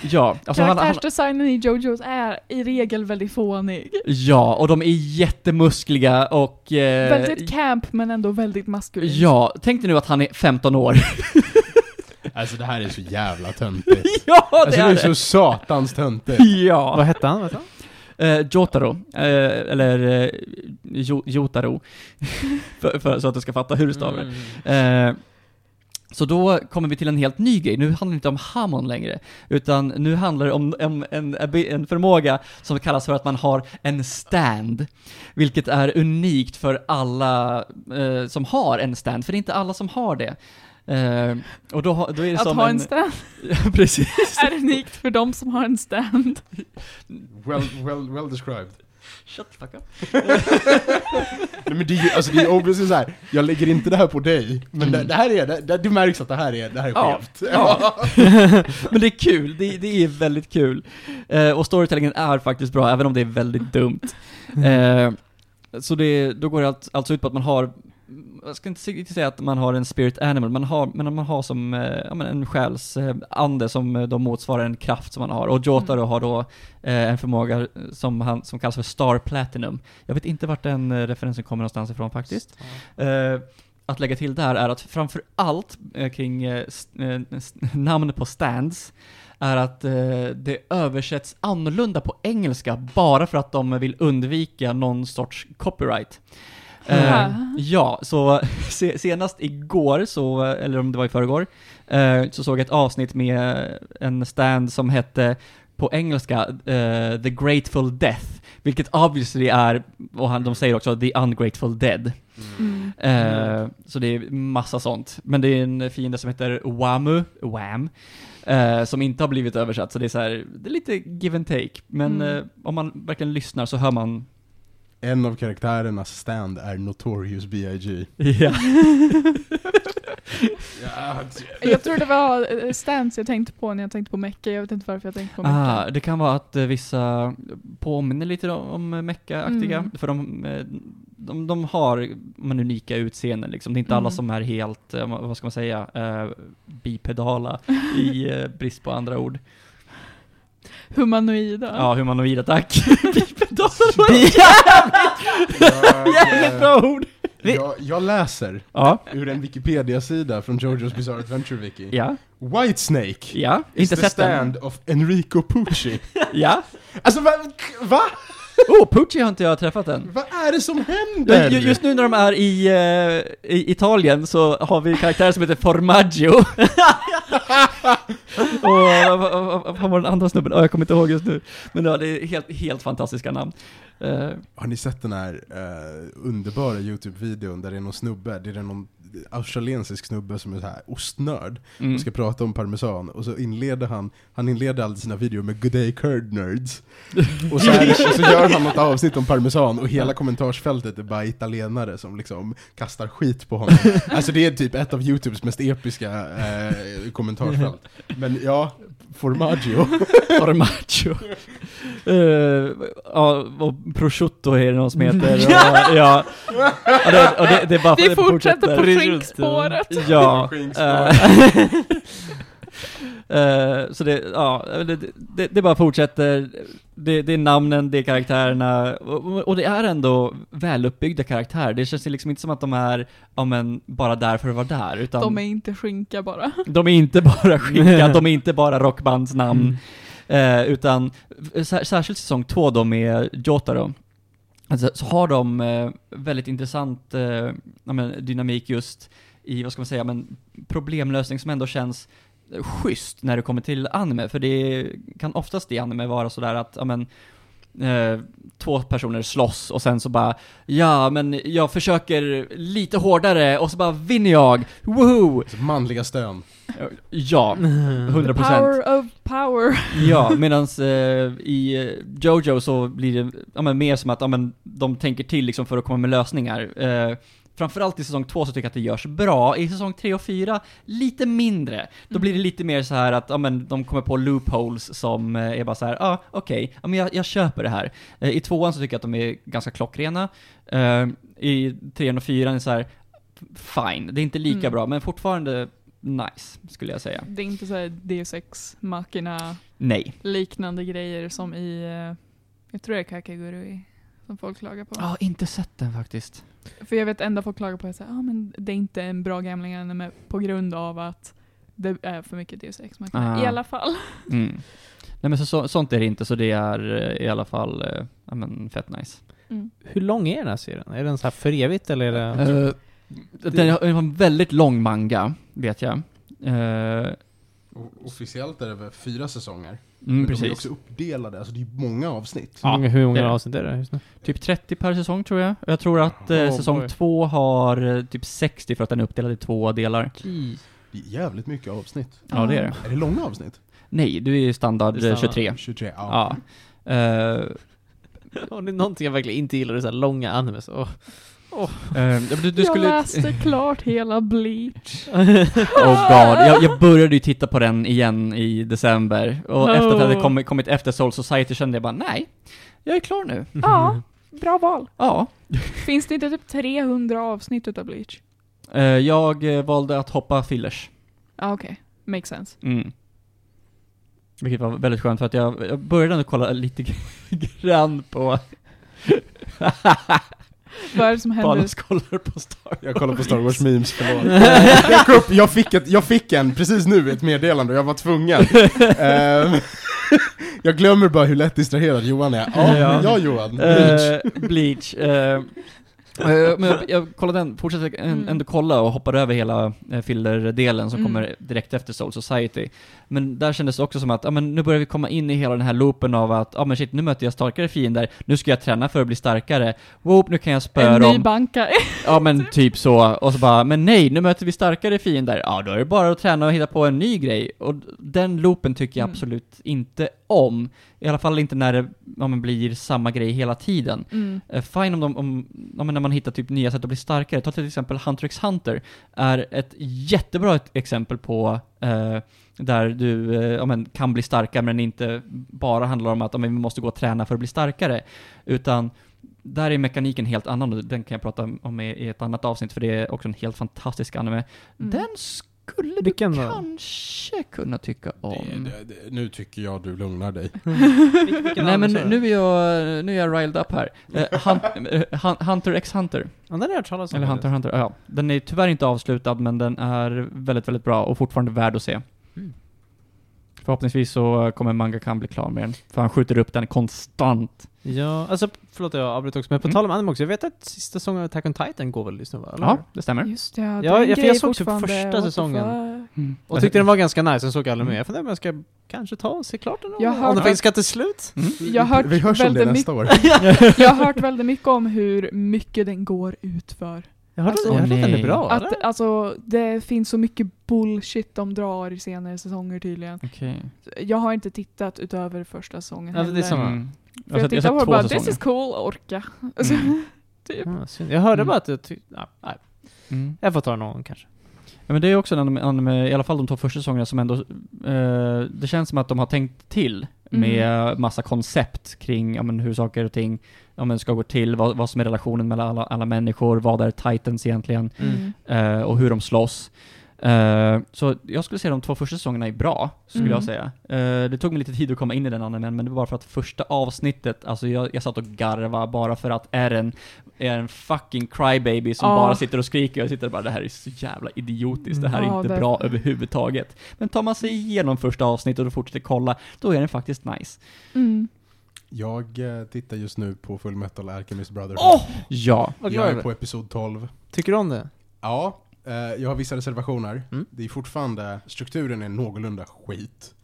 Ja, alltså han, han, Karaktärsdesignen i Jojos är i regel väldigt fånig. ja, och de är jättemuskliga och... Eh, väldigt camp men ändå väldigt maskulin. Ja, tänk dig nu att han är 15 år. *laughs* Alltså det här är så jävla töntigt. *laughs* ja, det Alltså det är är så satans töntigt. Ja! Vad hette han? Vet du? Eh, Jotaro, eh, eller eh, jo, Jotaro, *laughs* för, för, så att du ska fatta hur du stavar. Mm. Eh, så då kommer vi till en helt ny grej. Nu handlar det inte om Hamon längre, utan nu handlar det om, om en, en förmåga som kallas för att man har en stand. Vilket är unikt för alla eh, som har en stand, för det är inte alla som har det. Eh, och då, har- då är det Att som ha en... en stand *laughs* Precis. är unikt för de som har en stand. Well, well, well described. Shut the fuck up. *laughs* Nej, men det är ju, alltså det är obviously så här. jag lägger inte det här på dig, men Mm. det, det här är, det, det, det märks att det här är, det här är Ja. skevt. Ja. *laughs* Men det är kul, det, det är väldigt kul. Eh, och storytellingen är faktiskt bra, även om det är väldigt dumt. Eh, så det, då går det allt, alltså ut på att man har, jag ska inte säga att man har en spirit animal, man har, men man har som eh, ja, en själsande eh, ande som eh, då motsvarar en kraft som man har. Och Jotaro har då en förmåga som, han, som kallas för Star Platinum. Jag vet inte vart den referensen kommer någonstans ifrån faktiskt. Eh, att lägga till där är att framför allt kring namn på stands är att eh, det översätts annorlunda på engelska bara för att de vill undvika någon sorts copyright. Eh, ja, så *laughs* se, senast igår, så, eller om det var i förrgår, eh, så såg jag ett avsnitt med en stand som hette på engelska eh, The Grateful Death, vilket obviously är, och han, de säger också The Ungrateful Dead. Mm. Eh, så det är massa sånt. Men det är en fiende som heter Wamu, Wham, eh, som inte har blivit översatt, så det är så här, det är lite give and take. Men Mm. eh, om man verkligen lyssnar så hör man En av karaktärernas stand är Notorious B.I.G. Ja. Ja, *laughs* Jag tror det var eh, Stance jag tänkte på när jag tänkte på Mecka. Jag vet inte varför jag tänkte på Mecka. Ah, det kan vara att eh, vissa påminner lite om, Mecca-aktiga, Mm. för de, eh, de, de har man, unika utseenden liksom. Det är inte alla Mm. som är helt, vad ska man säga, eh, bipedala *laughs* i eh, brist på andra ord. Humanoida. Ja, humanoida, tack. *laughs* bipedala jag, Jävligt bra ord! jag, jag läser Ja, ur en Wikipedia-sida från Jojo's Bizarre Adventure Wiki. ja, Whitesnake ja. is Inte the sett den. stand of Enrico Pucci. Ja. alltså va? va? *laughs* Oh, Pucci har inte jag träffat än. Vad är det som Ja, händer? ju- Just nu när de är i, eh, i Italien så har vi karaktärer som heter Formaggio. *laughs* och vad- vad vad fan var den andra snubben? Oh, jag kommer inte ihåg just nu. Men ja, det är helt, helt fantastiska namn. Eh, Har ni sett den här eh, underbara YouTube-videon där det är någon snubbe, det är någon australiensisk snubbe som är så här ostnörd mm. och ska prata om parmesan och så inleder han, han inleder alltid sina videor med 'Good day curd nerds' *laughs* och så, är, och så gör han något avsnitt om parmesan och hela kommentarsfältet är bara italienare som liksom kastar skit på honom. *laughs* Alltså det är typ ett av YouTubes mest episka eh, kommentarsfält. Men ja, Formaggio. *laughs* Formaggio. Ja, och prosciutto är det någon som heter. Och, *laughs* ja, och det, och det, det är bara det fortsätter på skinkspåret. Ja. Skinkspåret. *laughs* Eh, så det, ja, det, det, det bara fortsätter. Det, det är namnen, det är karaktärerna, och, och det är ändå väluppbyggda karaktärer. Det känns liksom inte som att de är, ja men, bara där för att vara där, utan De är inte skinka bara. *laughs* de är inte bara skinka, de är inte bara rockbandsnamn. Eh, utan, sär, särskilt säsong två då med Jotaro, alltså, så har de eh, väldigt intressant eh, ja, men, dynamik just i, vad ska man säga, men problemlösning som ändå känns schysst när det kommer till anime, för det kan oftast i anime vara sådär att, ja men, eh, två personer slåss och sen så bara Ja, men jag försöker lite hårdare och så bara vinner jag! Woho! Manliga stön. Ja, *laughs* 100%. Power of power. Ja, *laughs* medan eh, i eh, Jojo så blir det ja, men mer som att ja, men, de tänker till liksom för att komma med lösningar. Eh, framförallt i säsong två så tycker jag att det görs bra. I säsong tre och fyra lite mindre. Då blir det lite mer så här att ja, men, de kommer på loopholes som eh, är bara så här, ja ah, okej, ja, men jag, jag köper det här. Eh, I tvåan så tycker jag att de är ganska klockrena. Eh, I trean och fyran är så här, fine, det är inte lika Mm. bra, men fortfarande nice, skulle jag säga. Det är inte såhär D6 Machina Nej. liknande grejer som i, jag tror det är Kakegurui som folk klagar på. Ja, inte sett den faktiskt. För jag vet enda folk klagar på att ah, men det är inte en bra gambling anime på grund av att det är för mycket D6 Machina. Ah. I alla fall. Mm. Nej men så, så, sånt är det inte, så det är eh, i alla fall, eh, ja men fett nice. Mm. Hur lång är den här serien? Är den så här för evigt eller är det... Uh, den har en väldigt lång manga, vet jag. O- Officiellt är det väl fyra säsonger. Mm, Men de är precis. också uppdelade, alltså det är många avsnitt. hur många, hur många det. avsnitt är det just nu? Typ 30 per säsong tror jag. Jag tror att eh, Oh, säsong boy. två har eh, typ 60 för att den är uppdelad i två delar. Det är jävligt mycket avsnitt. Ja, det är det. Är det långa avsnitt? Nej, du är ju standard, är standard. 23. 23, ja. Ja. *laughs* Om det är någonting jag verkligen inte gillar, det är så här långa animes. Åh. eh, du, du skulle... Jag läste klart hela Bleach. *laughs* Oh god, jag, jag började ju titta på den igen i december, och Oh. efter att jag hade kommit, kommit efter Soul Society kände jag bara nej, jag är klar nu. Ja, bra val. Ja. Finns det inte typ 300 avsnitt utav Bleach? Eh, jag eh, valde att hoppa fillers. Ja, okej. Makes sense. Mm. Vilket var väldigt skönt för att jag, jag började ändå kolla lite *laughs* grann på... *laughs* Vad är det som händer? Paulus kollar på Star Jag kollar på Star Wars memes, förlåt. *laughs* jag, upp, jag, fick ett, jag fick en, precis nu, ett meddelande och jag var tvungen. Ehm, *laughs* jag glömmer bara hur lätt distraherad Johan är. Ja, Ja. ja Johan. Bleach. Eh, Bleach. eh, eh, men jag, jag kollade den, fortsatte Mm. ändå kolla och hoppade över hela eh, filler-delen som Mm. kommer direkt efter Soul Society. Men där kändes det också som att, ja men nu börjar vi komma in i hela den här loopen av att, ja men shit, nu möter jag starkare fiender, nu ska jag träna för att bli starkare. Whoop, nu kan jag spöa en ny dem. banka. *laughs* Ja men typ så, och så bara, men nej, nu möter vi starkare fiender. Ja, då är det bara att träna och hitta på en ny grej. Och den loopen tycker jag Mm. absolut inte om. I alla fall inte när det ja, blir samma grej hela tiden. Mm. Eh, Fine om de, om, ja, när man hittar typ nya sätt att bli starkare. Ta till exempel Hunter x Hunter, är ett jättebra exempel på eh, där du eh, ja, men, kan bli starkare men inte bara handlar om att ja, men, vi måste gå och träna för att bli starkare. Utan där är mekaniken helt annan och den kan jag prata om i, i ett annat avsnitt för det är också en helt fantastisk anime. Mm. Den skulle du Vilken då? kanske kunna tycka om. Det, det, det, nu tycker jag du lugnar dig. *laughs* Nej men du? nu är jag, nu är jag riled up här. Eh, Hun- eh, Hun- Hunter x Hunter, Ja, den har jag hört talas om. eller Hunter x Hunter, ja. Den är tyvärr inte avslutad men den är väldigt, väldigt bra och fortfarande värd att se. Mm. Förhoppningsvis så kommer Mangakan bli klar med den, för han skjuter upp den konstant. Ja, alltså förlåt jag avbryter också, men på Mm. tal om anime också, jag vet att sista säsongen av Attack on Titan går väl just nu va? Eller? Ja, det stämmer. Just det, ja, Ja, jag- jag såg typ första säsongen. fuck? Och tyckte den var ganska nice, sen såg jag aldrig Mm. med. Jag funderar om jag ska kanske ta och se klart den. Om hört den ska till slut. Mm. Jag har hört Vi hörs om det nästa år. *laughs* Jag har hört väldigt mycket om hur mycket den går ut för. Jag hörde, Alltså- hörde att den är bra, Att, eller? alltså, det finns så mycket bullshit de drar i senare säsonger tydligen. Okej. Jag har inte tittat utöver första säsongen Ja, det är heller. Mm. För Jag har jag tittar har på bara, this is cool, orka. Alltså, Mm. *laughs* typ. Synd. Jag hörde Mm. bara att jag tyckte, ja, nej. Mm. Jag får ta någon kanske. Ja men det är också en anime, anime, i alla fall de två första säsongerna som ändå, eh, det känns som att de har tänkt till med massa koncept kring ja, men hur saker och ting ja, men ska gå till, vad, vad som är relationen mellan alla, alla människor, vad är titans egentligen, Mm. eh, och hur de slåss. Eh, så jag skulle säga de två första säsongerna är bra, skulle Mm. jag säga. Eh, det tog mig lite tid att komma in i den animen, men det var bara för att första avsnittet, alltså jag, jag satt och garva bara för att Eren är en fucking crybaby som Ja. bara sitter och skriker och jag sitter bara det här är så jävla idiotiskt, det här är Ja, inte det- bra överhuvudtaget. Men tar man sig igenom första avsnittet och fortsätter kolla, då är den faktiskt nice. Mm. Jag eh, tittar just nu på Full Metal Alchemist Brotherhood. Åh! Ja. Vad jag är på episod 12. Tycker du om det? Ja, jag har vissa reservationer. Mm. Det är fortfarande, strukturen är någorlunda skit.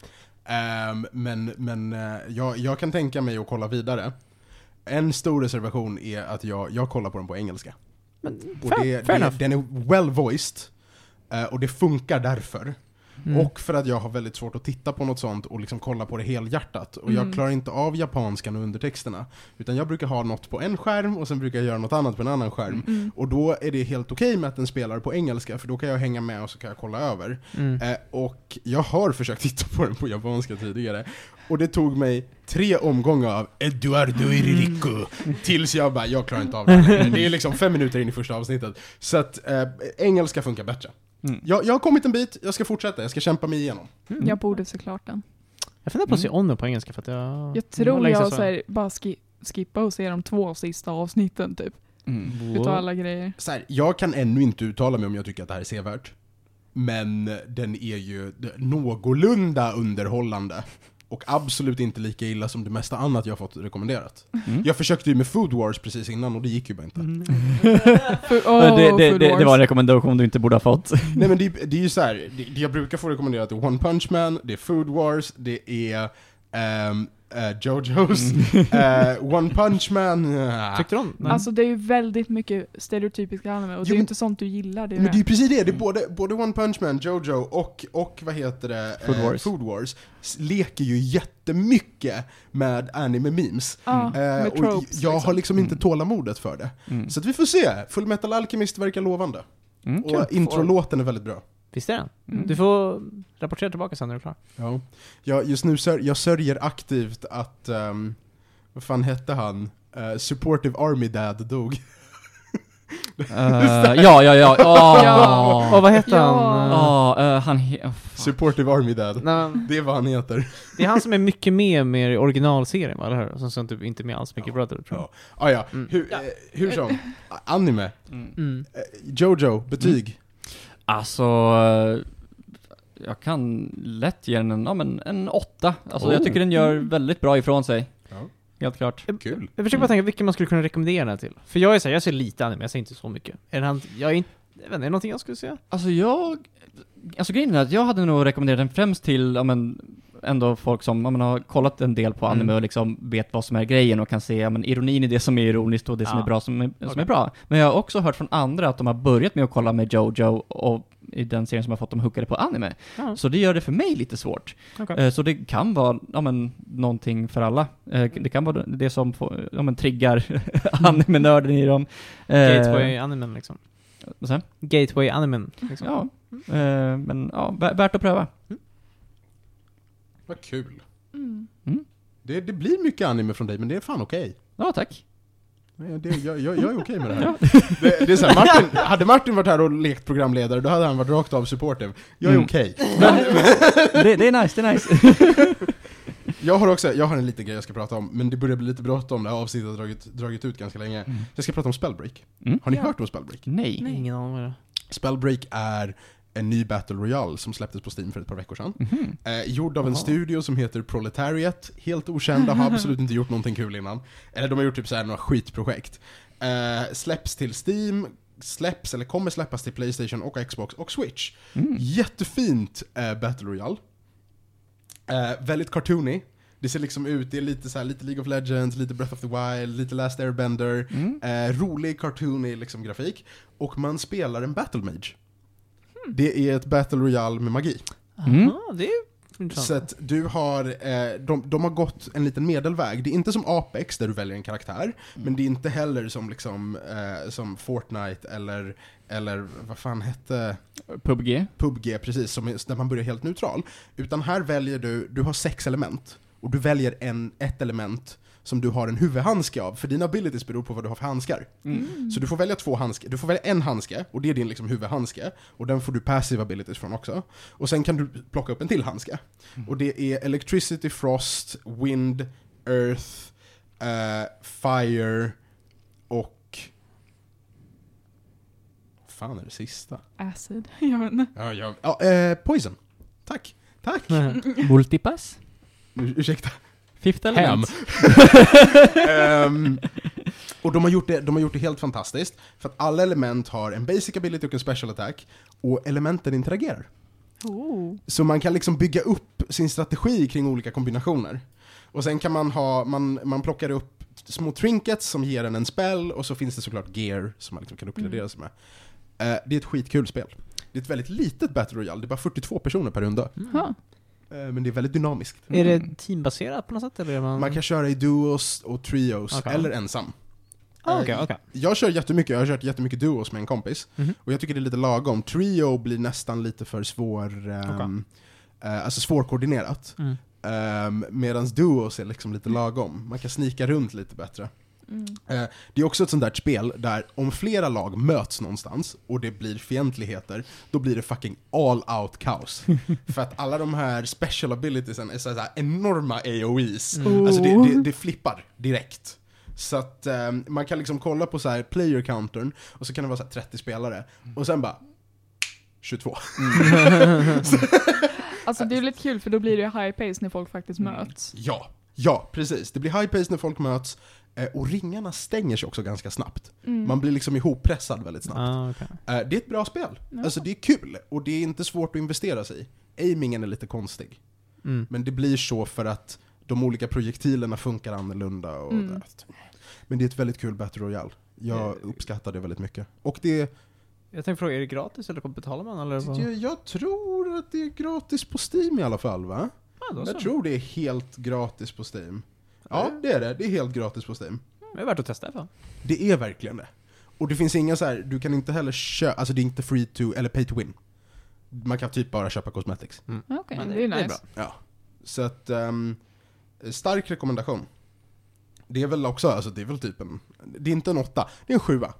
Ehm, men men eh, jag, jag kan tänka mig att kolla vidare. En stor reservation är att jag, jag kollar på den på engelska. Men, Och fair, det, fair det, den är well voiced. eh, och det funkar därför. Mm. Och för att jag har väldigt svårt att titta på något sånt och liksom kolla på det helhjärtat. Och jag Mm. klarar inte av japanskan och undertexterna. Utan jag brukar ha något på en skärm och sen brukar jag göra något annat på en annan skärm. Mm. Och då är det helt okej med att den spelar på engelska, för då kan jag hänga med och så kan jag kolla över. Mm. Eh, och jag har försökt titta på den på japanska tidigare. Och det tog mig tre omgångar av Eduardo Iririco tills jag bara, jag klarar inte av det. Det är liksom fem minuter in i första avsnittet. Så att eh, engelska funkar bättre. Mm. Jag, jag har kommit en bit, jag ska fortsätta, jag ska kämpa mig igenom. Mm. Jag borde se klart den. Jag funderar på att se om den på engelska för att jag... Jag tror jag så här, bara ski skippa och se de två sista avsnitten typ. Mm. Utav alla grejer. Så här, jag kan ännu inte uttala mig om jag tycker att det här är sevärt. Men den är ju någorlunda underhållande. Och absolut inte lika illa som det mesta annat jag har fått rekommenderat. Mm. Jag försökte ju med Food Wars precis innan och det gick ju bara inte. *laughs* Men oh, det, det, det, det var en rekommendation du inte borde ha fått. *laughs* Nej men det, det är ju så här, det, det jag brukar få rekommenderat är One Punch Man, det är Food Wars, det är ehm, eh, Jojos, *laughs* eh, One Punch Man, uh, Tyckte du om den? Alltså det är ju väldigt mycket stereotypiska anime och det är Jo, ju inte sånt du gillar. Det Men det är ju precis det, det är både, både One Punch Man, Jojo och, och vad heter det? Food eh, Wars. Food Wars leker ju jättemycket med anime-memes. Ja, Eh, med och tropes. jag har liksom. liksom inte Mm. tålamodet för det. Mm. Så att vi får se. Full Metal Alchemist verkar lovande. Mm. Och introlåten är väldigt bra. Visst är den? Mm. Du får rapportera tillbaka sen när du är klar. Ja. Jag, just nu sör, jag sörjer aktivt att, ehm, vad fan hette han? Eh, Supportive Army Dad dog. Eh, *laughs* ja, ja, ja. Åh, Ja. Och vad heter Ja. han? Åh, eh, han he- oh. Supportive Army Dad. Nej, men Det är vad han heter. det är han som är mycket med mer i originalserien va, eller hur? Som sen typ inte med alls mycket Brother tror jag. Ja. Ah, ja. Mm. Hur, eh, hur som. Anime. Mm. Mm. Jojo, betyg. Alltså, jag kan lätt ge den en, ja, men en åtta. Alltså jag Oh. tycker den gör väldigt bra ifrån sig. Ja. Helt klart. Kul. Jag försöker bara tänka vilken man skulle kunna rekommendera den här till. För jag är såhär, jag ser lite anime, jag ser inte så mycket. Är det han, jag är inte, jag vet inte, är det någonting jag skulle säga? Alltså jag, alltså grejen är att jag hade nog rekommenderat den främst till, ja men, ändå folk som men, har kollat en del på anime Mm. och liksom vet vad som är grejen och kan se ja, men, ironin i det som är ironiskt och det som Ja. är bra som är, som Okej. är bra. Men jag har också hört från andra att de har börjat med att kolla med Jojo och i den serien som har fått dem hookade på anime. Ja. Så det gör det för mig lite svårt. Okej. Eh, Så det kan vara, ja men, någonting för alla. Eh, Det kan vara det som får, ja men, triggar *laughs* anime-nörden i dem. Eh, Gateway-animen liksom. Gateway-animen. Liksom. Ja, eh, men ja, vä- värt att pröva. Vad kul. Mm. Det, det blir mycket anime från dig, men det är fan okej. Ja, tack. Nej, Det, jag, jag, jag är okej med det här. *laughs* Det, det är så här, Martin, hade Martin varit här och lekt programledare, då hade han varit rakt av supportive. Jag är Mm. okej. det, det är nice, det är nice. *laughs* Jag har också, jag har en liten grej jag ska prata om, men det börjar bli lite bråttom, det här avsnittet har dragit, dragit ut ganska länge. Mm. Jag ska prata om Spellbreak. Mm. Har ni Ja. hört om Spellbreak? Nej. Nej. Ingen aning vad det. Spellbreak är en ny Battle Royale som släpptes på Steam för ett par veckor sedan. Mhm. Eh, gjord av en Jaha. studio som heter Proletariat, helt okända, har *laughs* absolut inte gjort någonting kul innan. Eller de har gjort typ såhär några skitprojekt. Eh, släpps till Steam, släpps eller kommer släppas till Playstation och Xbox och Switch. Mm. Jättefint eh, Battle Royale. Eh, väldigt cartoony. Det ser liksom ut, det är lite så här, lite League of Legends, lite Breath of the Wild, lite Last Airbender. Mm. Eh, rolig, cartoony liksom, grafik. Och man spelar en Battle Mage. Det är ett Battle Royale med magi. Mm. Aha, det är Så att du har, eh, de, de har gått en liten medelväg. Det är inte som Apex där du väljer en karaktär, men det är inte heller som, liksom, eh, som Fortnite eller, eller vad fan hette PubG. PubG precis, som är, där man börjar helt neutral. Utan här väljer du, du har sex element, och du väljer en, ett element som du har en huvudhandske av, för dina abilities beror på vad du har för handskar. Mm. Så du får välja två handskar, du får välja en handske, och det är din liksom huvudhandske, och den får du passive abilities från också. Och sen kan du plocka upp en till handske. Och det är Electricity, Frost, Wind, Earth, eh, Fire och... fan är det sista? Acid. *laughs* Jag vet inte. Ja, ja. ja eh, Poison. Tack. Tack. *laughs* Multipass. Ur- Ursäkta. Fifth Hem. element. *laughs* Ehm, och de har, gjort det, de har gjort det helt fantastiskt, för att alla element har en basic ability och en special attack, och elementen interagerar. Oh. Så man kan liksom bygga upp sin strategi kring olika kombinationer. Och sen kan man ha, man, man plockar upp små trinkets som ger en en spell, och så finns det såklart gear som man liksom kan uppgradera sig med. Eh, det är ett skitkul spel. Det är ett väldigt litet Battle Royale, det är bara 42 personer per runda. Ha. Eh, men det är väldigt dynamiskt. Är det teambaserat på något sätt eller är man... Man kan köra i duos och trios, Okej. eller ensam. Ah, Okej, okej. Jag kör jättemycket, jag har kört jättemycket duos med en kompis. Mhm. Och jag tycker det är lite lagom. Trio blir nästan lite för svår, um, alltså svårkoordinerat. Mm. Um, Medan duos är liksom lite lagom. Man kan snika runt lite bättre. Mm. Eh, det är också ett sånt där spel där om flera lag möts någonstans och det blir fientligheter, då blir det fucking all out kaos. *laughs* För att alla de här special abilitiesen är så här enorma AOE's. Mm. Alltså det, Oh. det, det flippar direkt. Så att eh, man kan liksom kolla på så här player countern, och så kan det vara så här 30 spelare, och sen bara 22. *laughs* *laughs* Alltså det är lite kul för då blir det high pace när folk faktiskt möts. Ja, ja precis. Det blir high pace när folk möts, och ringarna stänger sig också ganska snabbt. Mm. Man blir liksom ihoppressad väldigt snabbt. Ah, okej. Eh, det är ett bra spel. Ja. Alltså det är kul, och det är inte svårt att investera sig i. Aimingen är lite konstig. Mm. Men det blir så för att de olika projektilerna funkar annorlunda. Och Mm. det. Men det är ett väldigt kul Battle Royale. Jag Eh, uppskattar det väldigt mycket. Och det, Jag tänkte fråga, är det gratis eller betalar man eller? vad? jag, jag tror att det är gratis på Steam i alla fall va? Ah, då Jag tror det är helt gratis på Steam. Ja, det är det. Det är helt gratis på Steam. Det är värt att testa i alla fall. Det är verkligen det. Och det finns inga så här, du kan inte heller köpa, alltså det är inte free to, eller pay to win. Man kan typ bara köpa cosmetics. Okej, Men det är nice. bra. Ja. Så att, ehm, stark rekommendation. Det är väl också, alltså det är väl typ en, det är inte en åtta, det är en sjua.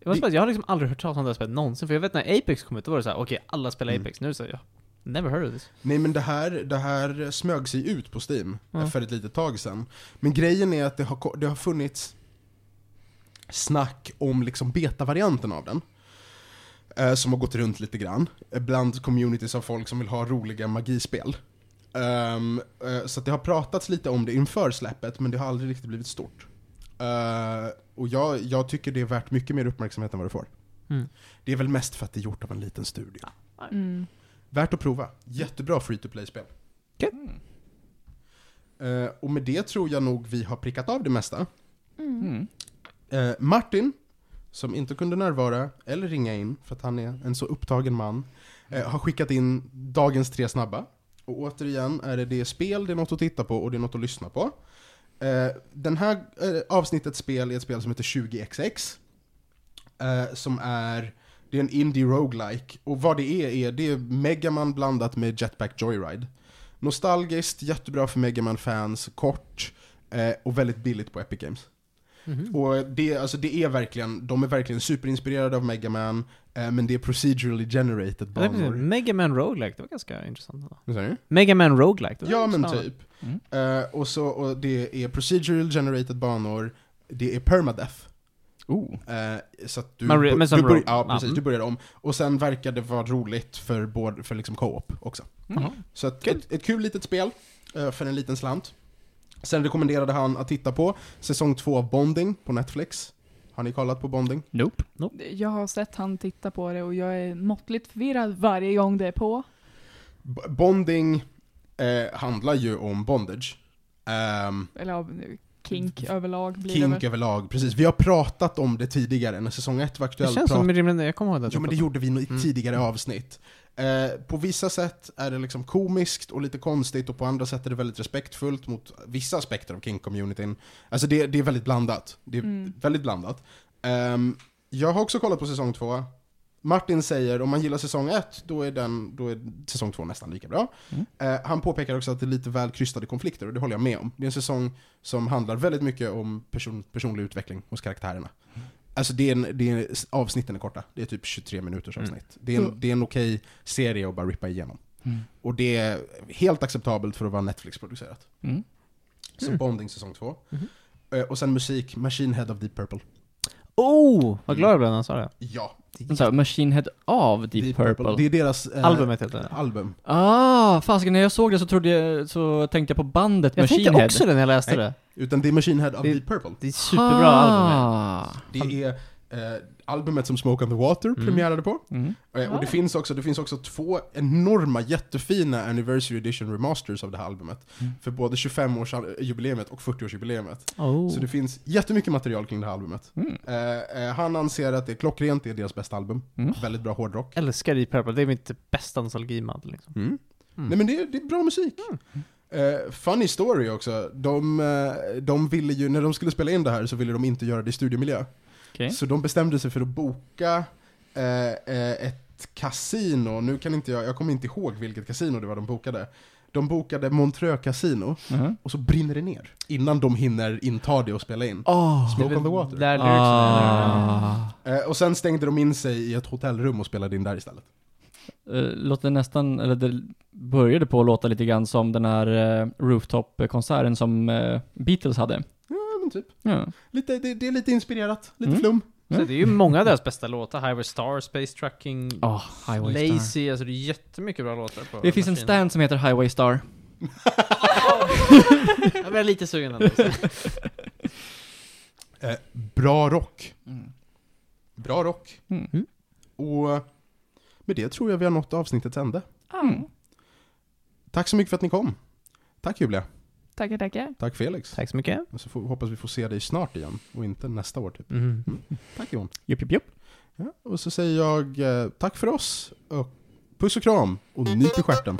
Jag, Det- jag har liksom aldrig hört talas om det här spelet någonsin, för jag vet när Apex kom ut, då var det såhär, okej, alla spelar Mm. Apex. Nu är det såhär, jag never heard of this. Nej men det här, det här smög sig ut på Steam Ja. för ett litet tag sedan. Men grejen är att det har, det har funnits snack om liksom beta-varianten av den. Eh, som har gått runt lite grann. eh, Bland communities av folk som vill ha roliga magispel. Ehm, eh, så att det har pratats lite om det inför släppet, men det har aldrig riktigt blivit stort. Eh, och jag, jag tycker det är värt mycket mer uppmärksamhet än vad det får. Mm. Det är väl mest för att det är gjort av en liten studio. Mm. Värt att prova. Jättebra free to play-spel. Mm. Eh, och med det tror jag nog vi har prickat av det mesta. Mm. Eh, Martin som inte kunde närvara eller ringa in för att han är en så upptagen man, eh, har skickat in dagens tre snabba. Och återigen är det, det är spel, det är något att titta på och det är något att lyssna på. Den här avsnittets spel är ett spel som heter 20XX. Eh, som är, det är en indie roguelike och vad det är, är det är Megaman blandat med Jetpack Joyride. Nostalgiskt, jättebra för Megaman-fans, kort eh, och väldigt billigt på Epic Games. Mhm. Och det, alltså det är verkligen, de är verkligen superinspirerade av Mega Man, eh, men det är procedurally generated banor. Mega Man Roguelike, det var ganska intressant. Vad sa du? Mega Man Roguelike, det var Ja men typ. Mm. Eh, och, så, och det är procedural generated banor, det är permadeath. Oh. Eh, så att du, som du bör, ja, precis, mm. du börjar om. Och sen verkar det vara roligt för, både, för liksom co-op också. Mm. Så att ett, ett kul litet spel eh, för en liten slant. Sen rekommenderade han att titta på säsong två av Bonding på Netflix. Har ni kollat på Bonding? Nope. Jag har sett han titta på det och jag är måttligt förvirrad varje gång det är på. B- Bonding eh, handlar ju om bondage. Ehm, Eller av kink överlag blir det kink väl. överlag, precis. Vi har pratat om det tidigare, när säsong ett var Det aktuell. känns prat- som rimligt, jag kommer ihåg det. Jo men det gjorde vi i Mm. tidigare avsnitt. Eh, på vissa sätt är det liksom komiskt och lite konstigt och på andra sätt är det väldigt respektfullt mot vissa aspekter av King-communityn. Alltså det, det är väldigt blandat. Det är Mm. väldigt blandat. Ehm, jag har också kollat på säsong två. Martin säger om man gillar säsong ett, då är, den, då är säsong två nästan lika bra. Mm. Eh, han påpekar också att det är lite väl krystade konflikter, och det håller jag med om. Det är en säsong som handlar väldigt mycket om person, personlig utveckling hos karaktärerna. Alltså det är en, det är, avsnitten är korta, det är typ 23 minuters Mm. avsnitt. Det, är en, det är en okej serie att bara rippa igenom. Mm. Och det är helt acceptabelt för att vara Netflix-producerat. Mm. Så Mm. Bonding säsong två. Mhm. Eh, och sen musik, Machine Head of Deep Purple. Oh! Vad glad jag blev när han sa det. Ja, Så här, Machine Head av Deep, Purple. Det är deras eh, Albumet heter det. album. Ah, fasiken när jag såg det så trodde jag, så tänkte jag på bandet Jag Machine tänkte Head. också det när jag läste Nej. det. Utan det är Machine Head of Det- Deep Purple. Det är superbra album. ah. Det är eh, albumet som Smoke on the Water Mm. premiärade på. Mm. Eh, Och det finns, också, det finns också två enorma, jättefina Anniversary Edition remasters av det här albumet. Mm. För både 25-årsjubileet och 40-årsjubileet. Oh. Så det finns jättemycket material kring det här albumet. Mm. Eh, eh, han anser att det är klockrent, det är deras bästa album. Mm. Väldigt bra hårdrock. Älskar Deep Purple, det är mitt bästa nostalgimand liksom. Mm. Mm. Nej men det är, det är bra musik. Eh, funny story också, de, eh, de ville ju, när de skulle spela in det här så ville de inte göra det i studiemiljö. Okej. Så de bestämde sig för att boka eh, eh, ett kasino, nu kan inte jag, jag kommer inte ihåg vilket kasino det var de bokade. De bokade Montreux Casino, Mhm. och så brinner det ner. Innan de hinner inta det och spela in. Oh. Smoke on the water. Där. Ah. Eh, och sen stängde de in sig i ett hotellrum och spelade in där istället. Eh, låter nästan, eller det började på att låta lite grann som den här uh, rooftop-konserten som eh, Beatles hade. Men typ. Ja. Lite, det, det är lite inspirerat, lite Mm. flum. Så det är ju många av deras bästa låtar. Highway Star, Space Trucking, Oh, Highway Star. Lazy, alltså det är jättemycket bra låtar på Det finns en stand som heter Highway Star. *laughs* Jag blir lite sugen ändå. *laughs* Eh, bra rock. Mm. Bra rock. Mm. Och med det tror jag vi har nått avsnittets ände. Mm. Tack så mycket för att ni kom. Tack Julia. Tackar, tackar. Tack Felix. Tack så mycket. Och så får, hoppas vi får se dig snart igen och inte nästa år typ. Mm. Tack Jon. Jupp, jupp, jupp. Ja, och så säger jag eh, tack för oss och puss och kram och nyp i stjärten.